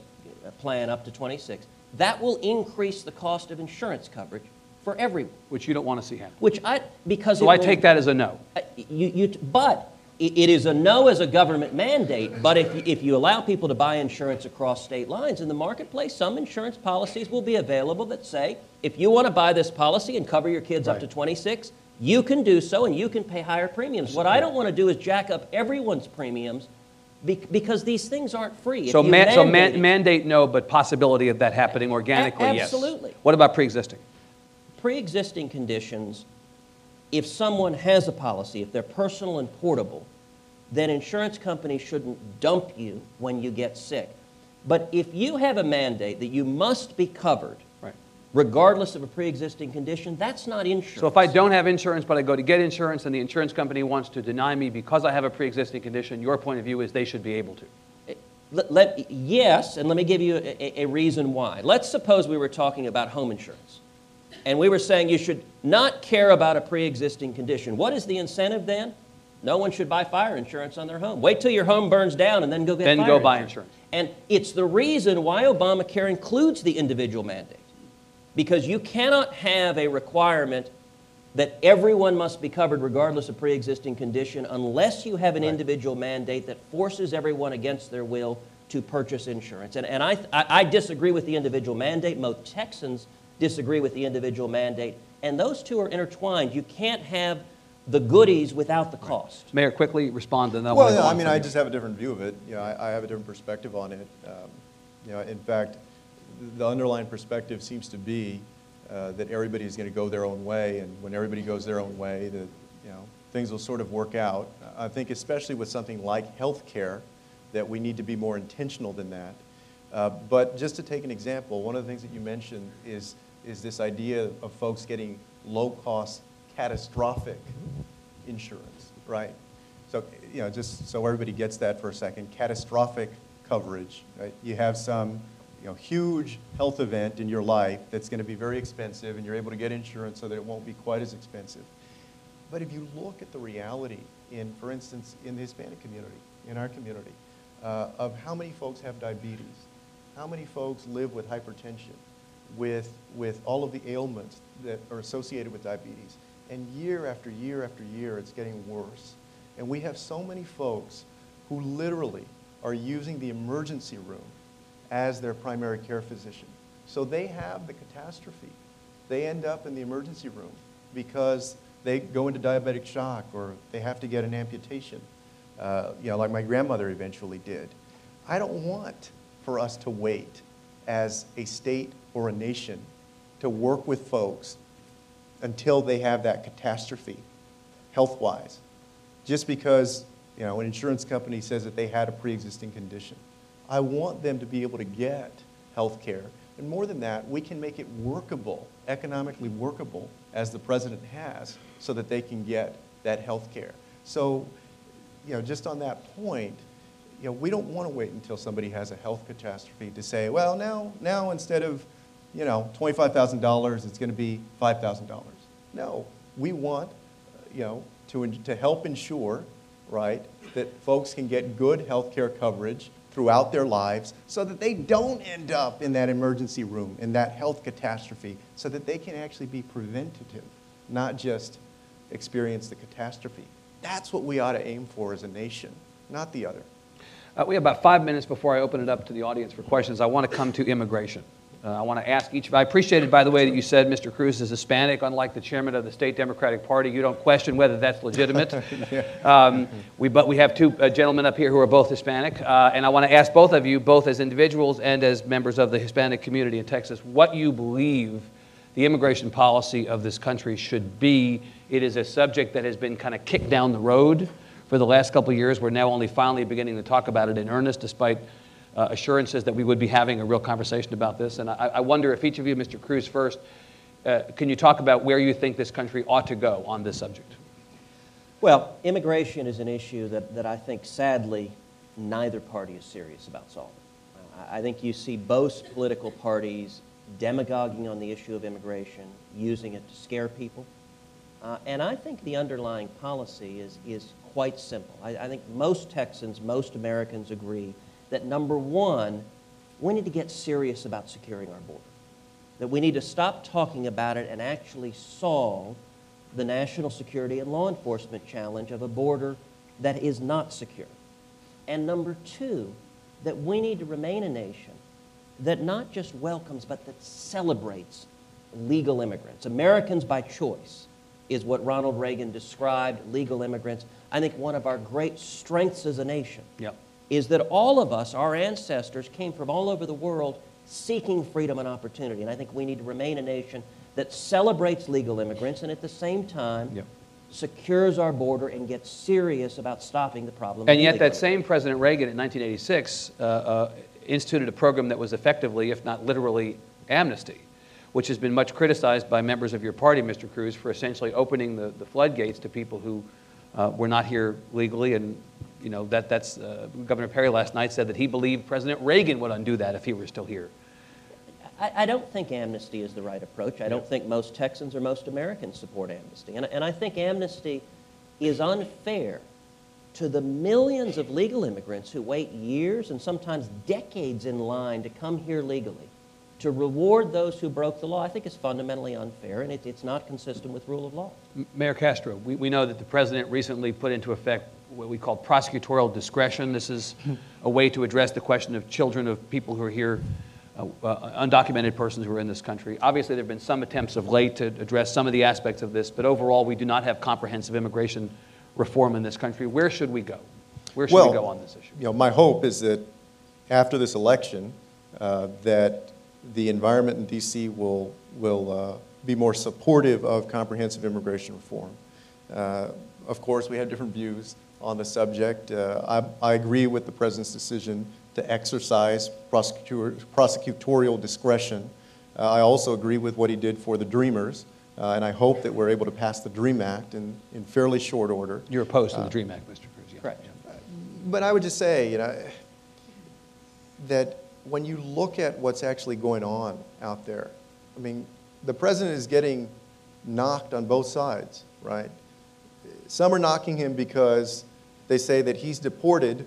plan up to 26, that will increase the cost of insurance coverage for everyone. Which you don't want to see happen. Which I, because So I will- take that as a no. uh, You, you, but it is a no as a government mandate, but if, if you allow people to buy insurance across state lines in the marketplace, some insurance policies will be available that say, if you want to buy this policy and cover your kids up to 26, you can do so and you can pay higher premiums. What I don't want to do is jack up everyone's premiums be- because these things aren't free. So man- so man- mandate no, but possibility of that happening organically, yes. absolutely. What about pre-existing? pre-existing conditions, if someone has a policy, if they're personal and portable, then insurance companies shouldn't dump you when you get sick. But if you have a mandate that you must be covered. Regardless of a pre-existing condition, that's not insurance. So if I don't have insurance, but I go to get insurance and the insurance company wants to deny me because I have a pre-existing condition, your point of view is they should be able to. Eh, let, let- yes, and let me give you a, a- reason why. Let's suppose we were talking about home insurance, and we were saying you should not care about a pre-existing condition. What is the incentive then? No one should buy fire insurance on their home. Wait till your home burns down and then go get Then fire go buy insurance. And it's the reason why Obamacare includes the individual mandate, because you cannot have a requirement that everyone must be covered regardless of pre-existing condition unless you have an individual mandate that forces everyone against their will to purchase insurance. And, and I, I I disagree with the individual mandate. Most Texans disagree with the individual mandate. And those two are intertwined. You can't have the goodies without the cost. Mayor, quickly respond, to that. I'll Well, go yeah, I mean, I here. just have a different view of it. You know, I, I have a different perspective on it. Um, You know, in fact, the underlying perspective seems to be uh, that everybody is going to go their own way, and when everybody goes their own way, that, you know, things will sort of work out. I think especially with something like healthcare, that we need to be more intentional than that. Uh, But just to take an example, one of the things that you mentioned is, is this idea of folks getting low-cost catastrophic insurance, right? So, you know, just so everybody gets that for a second, catastrophic coverage, right? You have some, you know, huge health event in your life that's going to be very expensive, and you're able to get insurance so that it won't be quite as expensive. But if you look at the reality in, for instance, in the Hispanic community, in our community, uh, of how many folks have diabetes, how many folks live with hypertension, with, with all of the ailments that are associated with diabetes. And year after year after year, it's getting worse. And we have so many folks who literally are using the emergency room as their primary care physician. So they have the catastrophe. They end up in the emergency room because they go into diabetic shock or they have to get an amputation, uh, you know, like my grandmother eventually did. I don't want for us to wait as a state or a nation to work with folks until they have that catastrophe, health-wise, just because you know an insurance company says that they had a pre-existing condition. I want them to be able to get health care. And more than that, we can make it workable, economically workable, as the president has, so that they can get that health care. So, you know, just on that point, you know, we don't want to wait until somebody has a health catastrophe to say, well, now, now instead of, you know, $25,000, it's going to be $5,000. No, we want, you know, to, to help ensure, right, that folks can get good health care coverage throughout their lives so that they don't end up in that emergency room, in that health catastrophe, so that they can actually be preventative, not just experience the catastrophe. That's what we ought to aim for as a nation, not the other. Uh, we have about five minutes before I open it up to the audience for questions. I want to come to immigration. Uh, I want to ask each of I appreciated, by the way, that you said Mr. Cruz is Hispanic, unlike the chairman of the state Democratic Party. You don't question whether that's legitimate. um, we, but we have two uh, gentlemen up here who are both Hispanic. Uh, and I want to ask both of you, both as individuals and as members of the Hispanic community in Texas, what you believe the immigration policy of this country should be. It is a subject that has been kind of kicked down the road for the last couple of years. We're now only finally beginning to talk about it in earnest, despite uh, assurances that we would be having a real conversation about this. And I, I wonder if each of you, Mr. Cruz first, uh, can you talk about where you think this country ought to go on this subject? Well, immigration is an issue that, that I think sadly neither party is serious about solving. I think you see both political parties demagoguing on the issue of immigration, using it to scare people. Uh, and I think the underlying policy is, is quite simple. I, I think most Texans, most Americans agree that number one, we need to get serious about securing our border. That we need to stop talking about it and actually solve the national security and law enforcement challenge of a border that is not secure. And number two, that we need to remain a nation that not just welcomes, but that celebrates legal immigrants. Americans by choice is what Ronald Reagan described legal immigrants. I think one of our great strengths as a nation Yep. Is that all of us, our ancestors, came from all over the world seeking freedom and opportunity. And I think we need to remain a nation that celebrates legal immigrants and at the same time Yep. secures our border and gets serious about stopping the problem. And yet, that same President Reagan in 1986 uh, uh, instituted a program that was effectively, if not literally, amnesty, which has been much criticized by members of your party, Mr. Cruz, for essentially opening the, the floodgates to people who uh, were not here legally. And, you know, that, that's, uh, Governor Perry last night said that he believed President Reagan would undo that if he were still here. I, I don't think amnesty is the right approach. I don't think most Texans or most Americans support amnesty. And, and I think amnesty is unfair to the millions of legal immigrants who wait years and sometimes decades in line to come here legally. To reward those who broke the law, I think is fundamentally unfair, and it, it's not consistent with rule of law. Mayor Castro, we, we know that the president recently put into effect what we call prosecutorial discretion. This is a way to address the question of children of people who are here, uh, uh, undocumented persons who are in this country. Obviously, there have been some attempts of late to address some of the aspects of this, but overall, we do not have comprehensive immigration reform in this country. Where should we go? Where should Well, we go on this issue? You know, my hope is that after this election, uh, that the environment in D.C. will, will uh, be more supportive of comprehensive immigration reform. Uh, Of course, we have different views on the subject. Uh, I, I agree with the president's decision to exercise prosecutor, prosecutorial discretion. Uh, I also agree with what he did for the Dreamers, uh, and I hope that we're able to pass the DREAM Act in, in fairly short order. You're opposed to the DREAM Act, Mr. Cruz. yeah. Correct. Yeah. But I would just say, you know, that when you look at what's actually going on out there, I mean, the president is getting knocked on both sides, right? Some are knocking him because they say that he's deported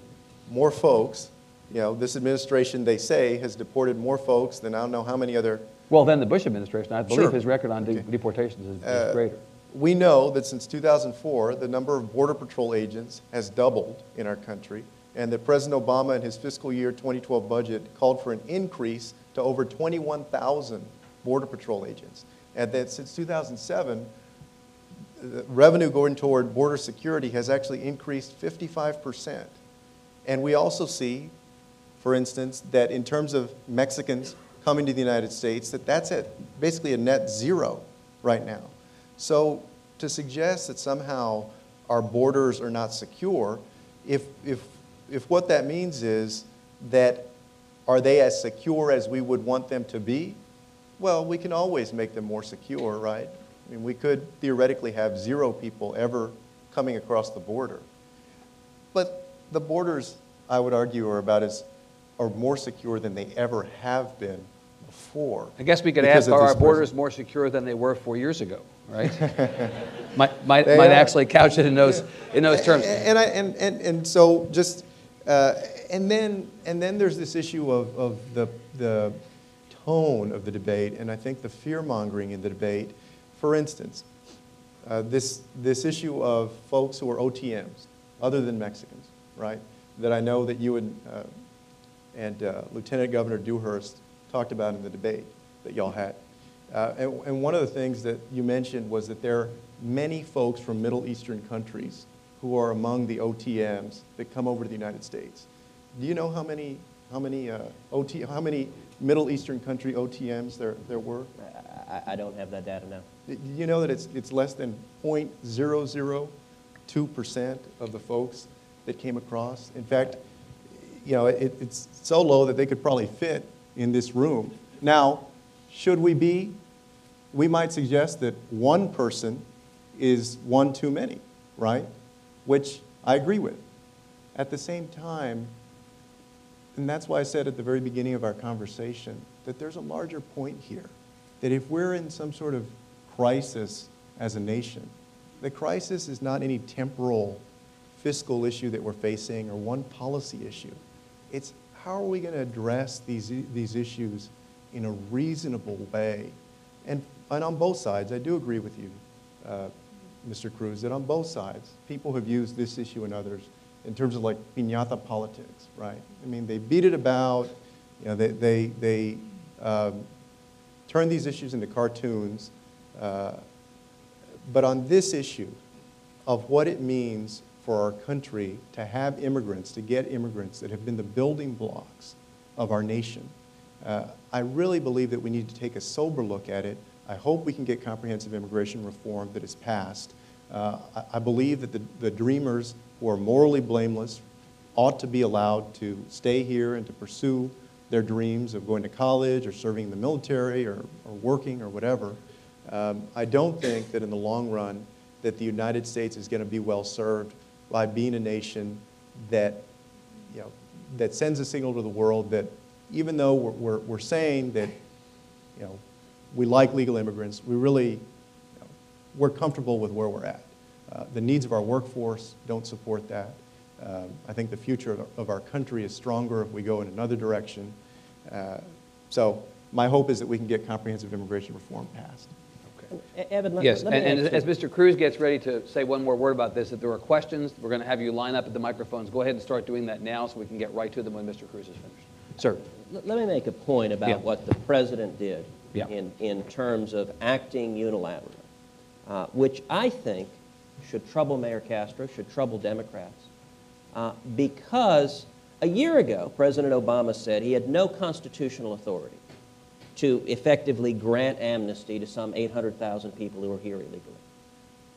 more folks. You know, this administration, they say, has deported more folks than I don't know how many other Well, then the Bush administration, I believe Sure. his record on de- Okay. deportations is, is Uh, greater. We know that since 2004, the number of Border Patrol agents has doubled in our country, and that President Obama in his fiscal year 2012 budget called for an increase to over 21,000 Border Patrol agents. And that since 2007, the revenue going toward border security has actually increased 55%. And we also see, for instance, that in terms of Mexicans coming to the United States, that that's at basically a net zero right now. So to suggest that somehow our borders are not secure, if, if, if what that means is that are they as secure as we would want them to be? Well, we can always make them more secure, right? I mean, we could theoretically have zero people ever coming across the border. But the borders, I would argue, are about as, are more secure than they ever have been before. I guess we could ask, are our borders president. more secure than they were four years ago, right? might might, might actually couch it in those, in those terms. And, I, and, and, and so just, uh, and, then, and then there's this issue of, of the, the tone of the debate, and I think the fear mongering in the debate. For instance, uh, this, this issue of folks who are OTMs, other than Mexicans, right? That I know that you and, uh, and uh, Lieutenant Governor Dewhurst talked about in the debate that y'all had. Uh, and, and one of the things that you mentioned was that there are many folks from Middle Eastern countries who are among the OTMs that come over to the United States. Do you know how many, how many, uh, OT, how many Middle Eastern country OTMs there, there were? I, I don't have that data now. Do you know that it's, it's less than 0.002% of the folks that came across? In fact, you know, it, it's so low that they could probably fit in this room. Now, should we be? We might suggest that one person is one too many, right? Which I agree with. At the same time, and that's why I said at the very beginning of our conversation that there's a larger point here. That if we're in some sort of crisis as a nation, the crisis is not any temporal fiscal issue that we're facing or one policy issue. It's how are we going to address these, these issues in a reasonable way? And, and on both sides, I do agree with you, uh, Mr. Cruz, that on both sides, people have used this issue and others in terms of like piñata politics, right? I mean, they beat it about, you know, they, they, they um, turn these issues into cartoons. Uh, but on this issue of what it means for our country to have immigrants, to get immigrants that have been the building blocks of our nation, uh, I really believe that we need to take a sober look at it. I hope we can get comprehensive immigration reform that is passed. Uh, I, I believe that the, the dreamers who are morally blameless ought to be allowed to stay here and to pursue their dreams of going to college or serving in the military or, or working or whatever. Um, I don't think that in the long run that the United States is going to be well served by being a nation that, you know, that sends a signal to the world that even though we're, we're, we're saying that, you know, we like legal immigrants, we really, you know, we're comfortable with where we're at. Uh, the needs of our workforce don't support that. Um, I think the future of, of our country is stronger if we go in another direction. Uh, so my hope is that we can get comprehensive immigration reform passed. E- Evan, let, Yes, let and, me and ask as Mr. Cruz gets ready to say one more word about this, if there are questions, we're going to have you line up at the microphones. Go ahead and start doing that now so we can get right to them when Mr. Cruz is finished. Sir? Let let me make a point about Yeah. what the president did Yeah. in, in terms of acting unilaterally, uh, which I think should trouble Mayor Castro, should trouble Democrats, uh, because a year ago, President Obama said he had no constitutional authority to effectively grant amnesty to some 800,000 people who were here illegally.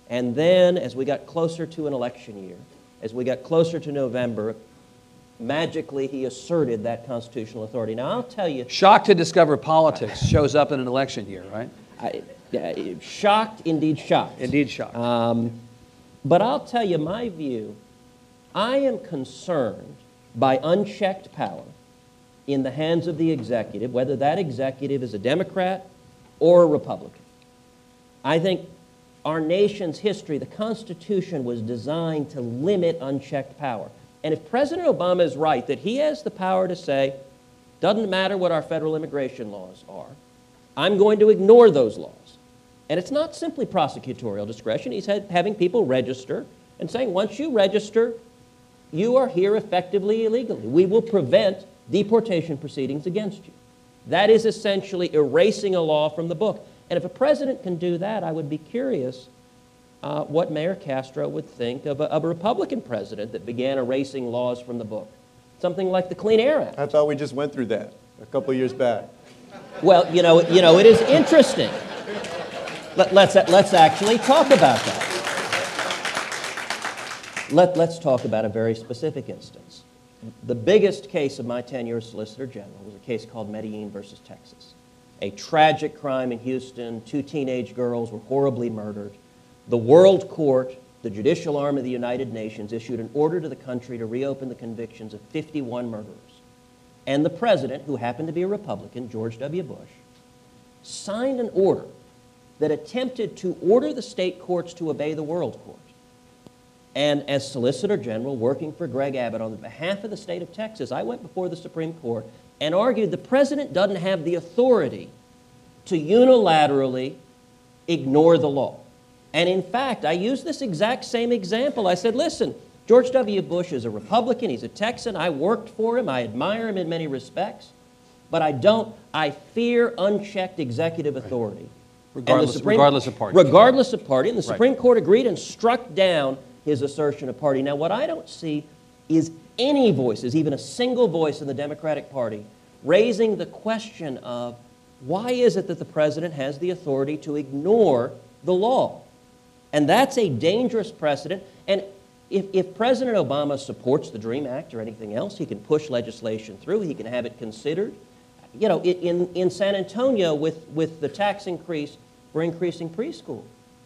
And then, as we got closer to an election year, as we got closer to November, magically he asserted that constitutional authority. Now, I'll tell you, Shocked to discover politics shows up in an election year, right? I, shocked, indeed shocked. Indeed shocked. Um, but I'll tell you my view. I am concerned by unchecked power in the hands of the executive, whether that executive is a Democrat or a Republican. I think our nation's history, the Constitution was designed to limit unchecked power. And if President Obama is right that he has the power to say, doesn't matter what our federal immigration laws are, I'm going to ignore those laws. And it's not simply prosecutorial discretion. He's had, having people register and saying, once you register, you are here effectively illegally. We will prevent deportation proceedings against you. That is essentially erasing a law from the book. And if a president can do that, I would be curious uh, what Mayor Castro would think of a, of a Republican president that began erasing laws from the book. Something like the Clean Air Act. I thought we just went through that a couple years back. Well, you know, you know, it is interesting. Let, let's, let's actually talk about that. Let, let's talk about a very specific instance. The biggest case of my tenure as Solicitor General was a case called Medellin versus Texas. A tragic crime in Houston. Two teenage girls were horribly murdered. The World Court, the judicial arm of the United Nations, issued an order to the country to reopen the convictions of 51 murderers. And the president, who happened to be a Republican, George W. Bush, signed an order that attempted to order the state courts to obey the World Court. And as Solicitor General working for Greg Abbott on behalf of the state of Texas, I went before the Supreme Court and argued the president doesn't have the authority to unilaterally ignore the law. And in fact, I used this exact same example. I said, listen, George W. Bush is a Republican, he's a Texan, I worked for him, I admire him in many respects, but I don't, I fear unchecked executive authority. The Regardless- regardless of party. Regardless of party. And the Right. Supreme Court agreed and struck down his assertion of party. Now, what I don't see is any voices, even a single voice in the Democratic Party, raising the question of why is it that the president has the authority to ignore the law? And that's a dangerous precedent. And if, if President Obama supports the DREAM Act or anything else, he can push legislation through, he can have it considered. You know, in, in San Antonio with, with the tax increase for increasing preschool,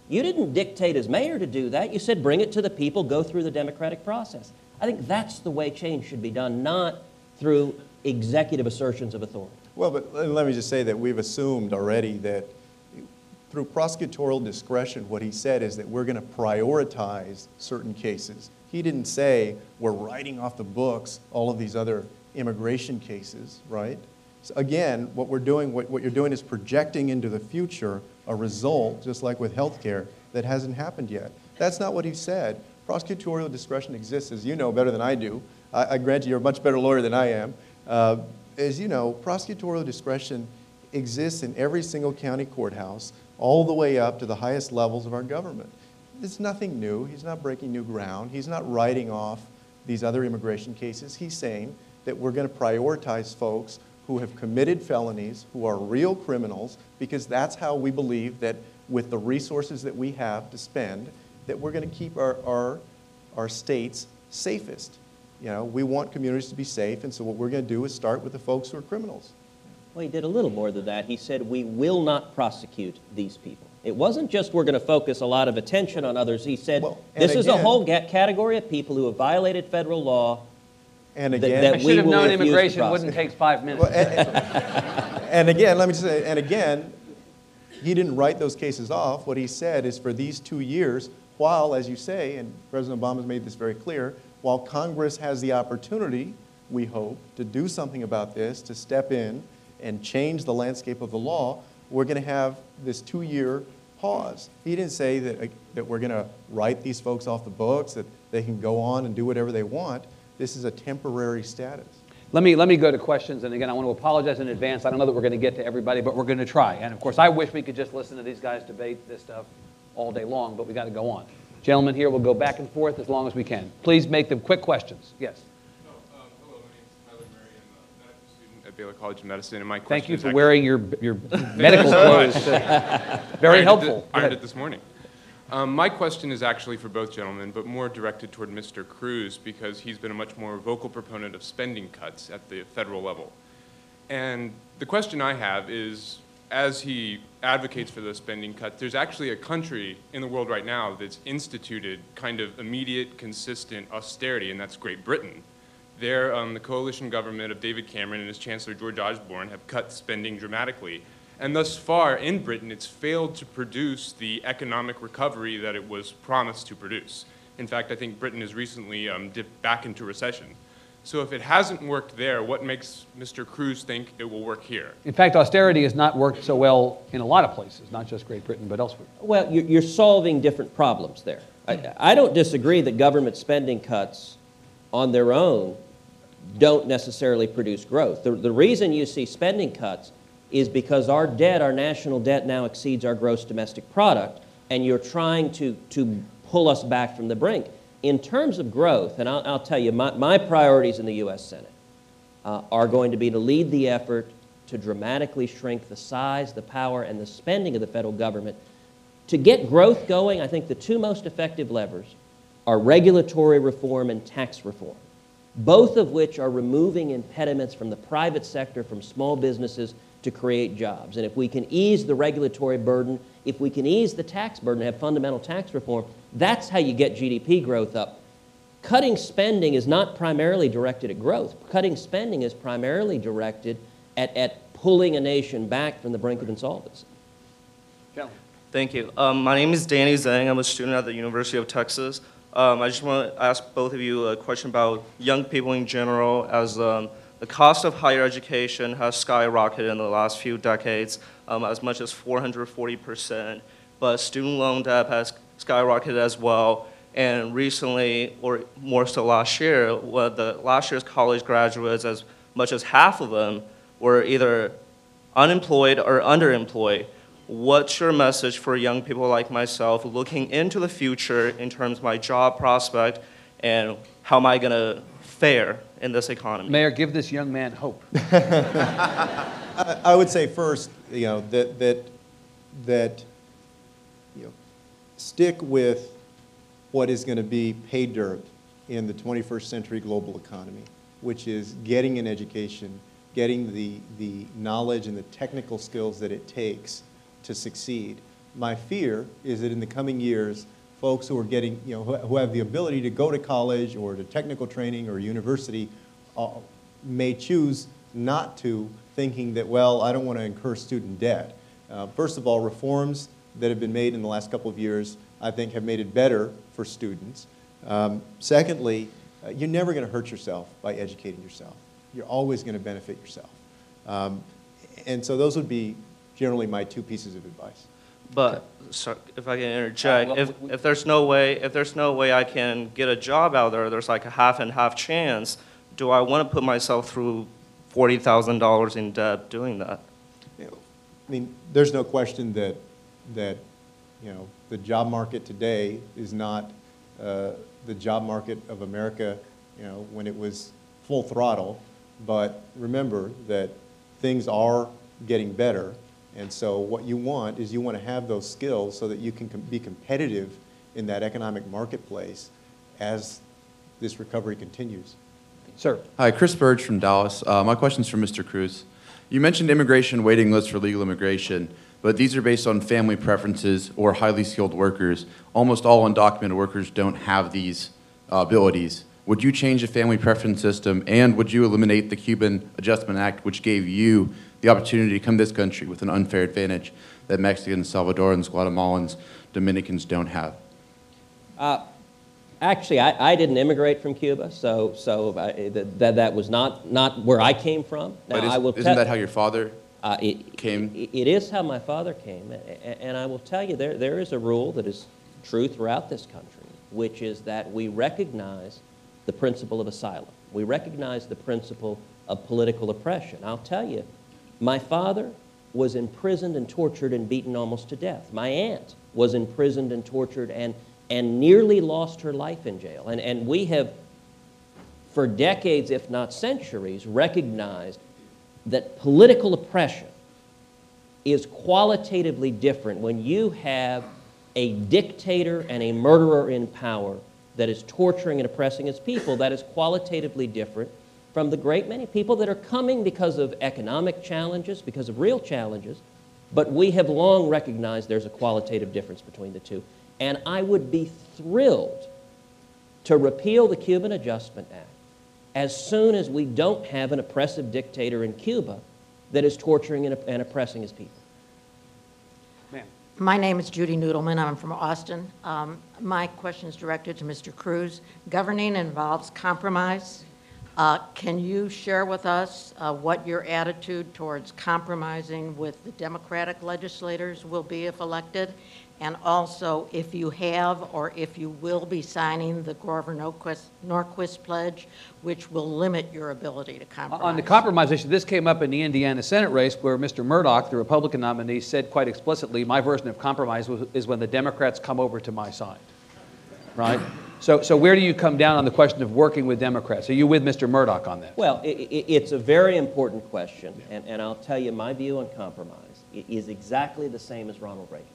you didn't dictate as mayor to do that. You said bring it to the people, go through the democratic process. I think that's the way change should be done, not through executive assertions of authority. Well, but let me just say that we've assumed already that through prosecutorial discretion, what he said is that we're going to prioritize certain cases. He didn't say we're writing off the books all of these other immigration cases, right? So again, what we're doing, what, what you're doing is projecting into the future a result, just like with healthcare, that hasn't happened yet. That's not what he said. Prosecutorial discretion exists, as you know better than I do. I, I grant you, you're a much better lawyer than I am. Uh, as you know, prosecutorial discretion exists in every single county courthouse, all the way up to the highest levels of our government. It's nothing new. He's not breaking new ground. He's not writing off these other immigration cases. He's saying that we're going to prioritize folks who have committed felonies, who are real criminals, because that's how we believe that with the resources that we have to spend, that we're going to keep our, our, our states safest. You know, we want communities to be safe, and so what we're going to do is start with the folks who are criminals. Well, he did a little more than that. He said, We will not prosecute these people. It wasn't just we're going to focus a lot of attention on others. He said, Well, and This is a whole ga- category of people who have violated federal law. And That- again, that I we should have known immigration wouldn't take five minutes. Well, and, and again, let me just say, and again, he didn't write those cases off. What he said is for these two years, while, as you say, and President Obama has made this very clear, while Congress has the opportunity, we hope, to do something about this, to step in and change the landscape of the law, we're going to have this two-year pause. He didn't say that, that we're going to write these folks off the books, that they can go on and do whatever they want. This is a temporary status. Let me, let me go to questions, and again, I want to apologize in advance. I don't know that we're going to get to everybody, but we're going to try. And of course, I wish we could just listen to these guys debate this stuff all day long, but we got to go on. Gentlemen here we'll go back and forth as long as we can. Please make them quick questions. Yes. At Baylor College of Medicine, and my question Thank you is for actually- wearing your, your medical clothes. Very I ironed it helpful. Go Ironed ahead. it this morning. Um, my question is actually for both gentlemen, but more directed toward Mr. Cruz because he's been a much more vocal proponent of spending cuts at the federal level. And the question I have is, as he advocates for those spending cuts, there's actually a country in the world right now that's instituted kind of immediate, consistent austerity, and that's Great Britain. There, um, the coalition government of David Cameron and his Chancellor George Osborne have cut spending dramatically. And thus far in Britain, it's failed to produce the economic recovery that it was promised to produce. In fact, I think Britain has recently um, dipped back into recession. So if it hasn't worked there, what makes Mr. Cruz think it will work here? In fact, austerity has not worked so well in a lot of places, not just Great Britain, but elsewhere. Well, you're, you're solving different problems there. I, I don't disagree that government spending cuts on their own don't necessarily produce growth. The, the reason you see spending cuts is because our debt, our national debt now exceeds our gross domestic product, and you're trying to, to pull us back from the brink. In terms of growth, and I'll, I'll tell you, my, my priorities in the U.S. Senate uh, are going to be to lead the effort to dramatically shrink the size, the power, and the spending of the federal government. To get growth going, I think the two most effective levers are regulatory reform and tax reform, both of which are removing impediments from the private sector, from small businesses to create jobs. And if we can ease the regulatory burden, if we can ease the tax burden, have fundamental tax reform, that's how you get GDP growth up. Cutting spending is not primarily directed at growth. Cutting spending is primarily directed at, at pulling a nation back from the brink of insolvency. Gentlemen. Thank you. Um, my name is Danny Zhang. I'm a student at the University of Texas. Um, I just want to ask both of you a question about young people in general, as um, the cost of higher education has skyrocketed in the last few decades, um, as much as 440%. But student loan debt has skyrocketed as well. And recently, or more so last year, what the last year's college graduates, as much as half of them, were either unemployed or underemployed. What's your message for young people like myself looking into the future in terms of my job prospect and how am I going to fare in this economy? Mayor, give this young man hope. I I would say first, you know, that, that, that, you know, stick with what is going to be pay dirt in the 21st century global economy, which is getting an education, getting the, the knowledge and the technical skills that it takes to succeed. My fear is that in the coming years, folks who are getting, you know, who have the ability to go to college or to technical training or university uh, may choose not to, thinking that, well, I don't want to incur student debt. Uh, First of all, reforms that have been made in the last couple of years, I think, have made it better for students. Um, Secondly, uh, you're never going to hurt yourself by educating yourself. You're always going to benefit yourself. Um, And so those would be generally my two pieces of advice. But, so, if I can interject, well, if, we- if there's no way, if there's no way I can get a job out there, there's like a half and half chance, do I want to put myself through forty thousand dollars in debt doing that? You know, I mean, there's no question that, that, you know, the job market today is not uh, the job market of America, you know, when it was full throttle. But remember that things are getting better. And so what you want is you want to have those skills so that you can com- be competitive in that economic marketplace as this recovery continues. Sir? Hi, Chris Burge from Dallas. Uh, my is for Mr. Cruz. You mentioned immigration waiting lists for legal immigration, but these are based on family preferences or highly skilled workers. Almost all undocumented workers don't have these uh, abilities. Would you change the family preference system, and would you eliminate the Cuban Adjustment Act, which gave you the opportunity to come to this country with an unfair advantage that Mexicans, Salvadorans, Guatemalans, Dominicans don't have? Actually, I, I didn't immigrate from Cuba, so, so I, that, that was not, not where I came from. Now, But is, I will isn't tell- that how your father Uh, it, came? it- it is how my father came, a- a- and I will tell you, there, there is a rule that is true throughout this country, which is that we recognize the principle of asylum. We recognize the principle of political oppression. I'll tell you, my father was imprisoned and tortured and beaten almost to death. My aunt was imprisoned and tortured and, and nearly lost her life in jail. And, and we have for decades, if not centuries, recognized that political oppression is qualitatively different when you have a dictator and a murderer in power that is torturing and oppressing its people. That is qualitatively different from the great many people that are coming because of economic challenges, because of real challenges. But we have long recognized there's a qualitative difference between the two. And I would be thrilled to repeal the Cuban Adjustment Act as soon as we don't have an oppressive dictator in Cuba that is torturing and, and oppressing his people. Ma'am. My name is Judy Noodleman. I'm from Austin. Um, My question is directed to Mr. Cruz. Governing involves compromise. Uh, Can you share with us uh, what your attitude towards compromising with the Democratic legislators will be if elected? And also, if you have or if you will be signing the Grover Norquist Norquist pledge, which will limit your ability to compromise? On the compromise issue, this came up in the Indiana Senate race where Mr. Mourdock, the Republican nominee, said quite explicitly, my version of compromise is when the Democrats come over to my side, right? So, so where do you come down on the question of working with Democrats? Are you with Mr. Mourdock on that? Well, i i it's a very important question, and, and I'll tell you my view on compromise is exactly the same as Ronald Reagan's.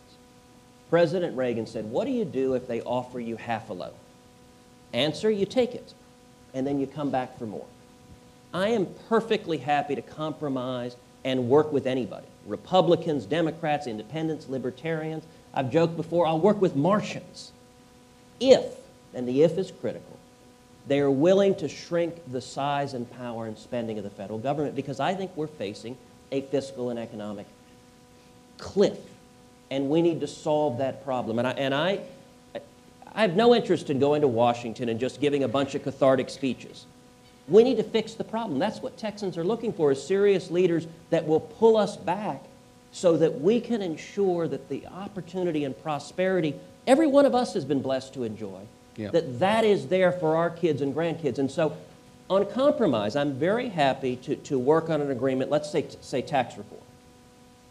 President Reagan said, What do you do if they offer you half a loaf? Answer, you take it, and then you come back for more. I am perfectly happy to compromise and work with anybody Republicans, Democrats, independents, libertarians. I've joked before, I'll work with Martians. If, and the if is critical, they are willing to shrink the size and power and spending of the federal government because I think we're facing a fiscal and economic cliff. And we need to solve that problem. And I, and I, I have no interest in going to Washington and just giving a bunch of cathartic speeches. We need to fix the problem. That's what Texans are looking for is serious leaders that will pull us back so that we can ensure that the opportunity and prosperity every one of us has been blessed to enjoy, Yeah. that that is there for our kids and grandkids. And so on compromise, I'm very happy to, to work on an agreement, let's say, say tax reform.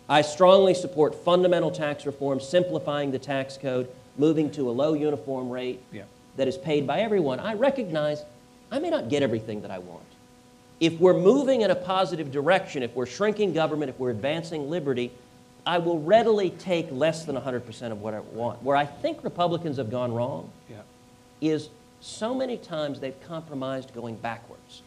I strongly support fundamental tax reform, simplifying the tax code, moving to a low uniform rate Yeah. that is paid by everyone. I recognize I may not get everything that I want. If we're moving in a positive direction, if we're shrinking government, if we're advancing liberty, I will readily take less than 100% of what I want. Where I think Republicans have gone wrong Yeah. Is so many times they've compromised going backwards.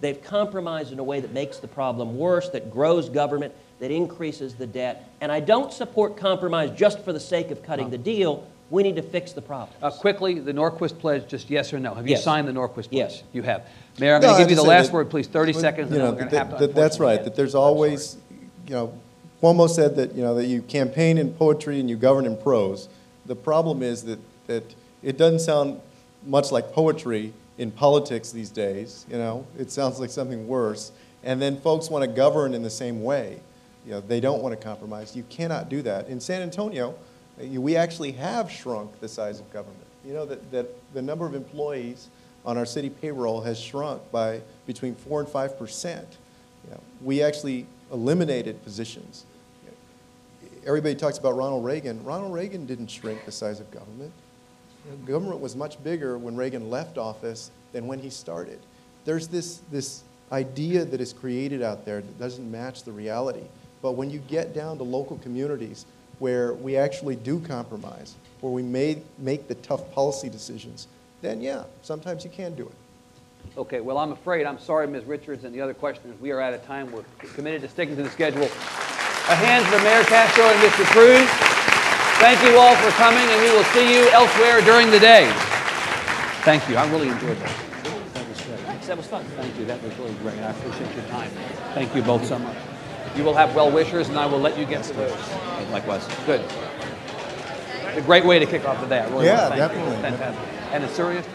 They've compromised in a way that makes the problem worse, that grows government, that increases the debt. And I don't support compromise just for the sake of cutting the deal. We need to fix the problem. Uh, Quickly, the Norquist pledge, just yes or no? Have you Yes. signed the Norquist pledge? Yes. You have. Mayor, I'm No, going to give you the last that- word, please, 30 Well, seconds, you know, we're that- to have to that- That's right, that there's always, you know, Cuomo said that, you know, that you campaign in poetry and you govern in prose. The problem is that, that it doesn't sound much like poetry in politics these days, you know? It sounds like something worse. And then folks want to govern in the same way. You know, they don't want to compromise. You cannot do that. In San Antonio, uh, we actually have shrunk the size of government. You know, that, that the number of employees on our city payroll has shrunk by between four and five percent. You know, we actually eliminated positions. Everybody talks about Ronald Reagan. Ronald Reagan didn't shrink the size of government. Government was much bigger when Reagan left office than when he started. There's this, this idea that is created out there that doesn't match the reality. But when you get down to local communities where we actually do compromise, where we may make the tough policy decisions, then yeah, sometimes you can do it. Okay, well, I'm afraid, I'm sorry, Ms. Richards and the other questioners, we are out of time. We're committed to sticking to the schedule. A hand for Mayor Castro and Mr. Cruz. Thank you all for coming, and we will see you elsewhere during the day. Thank you, I really enjoyed that. That was great. That was fun. Thank you, that was really great. I appreciate your time. Thank you both so much. You will have well wishers, and I will let you get started. Likewise. Good. A great way to kick off the day. I really Yeah, want to thank you. definitely. Fantastic. And it's serious?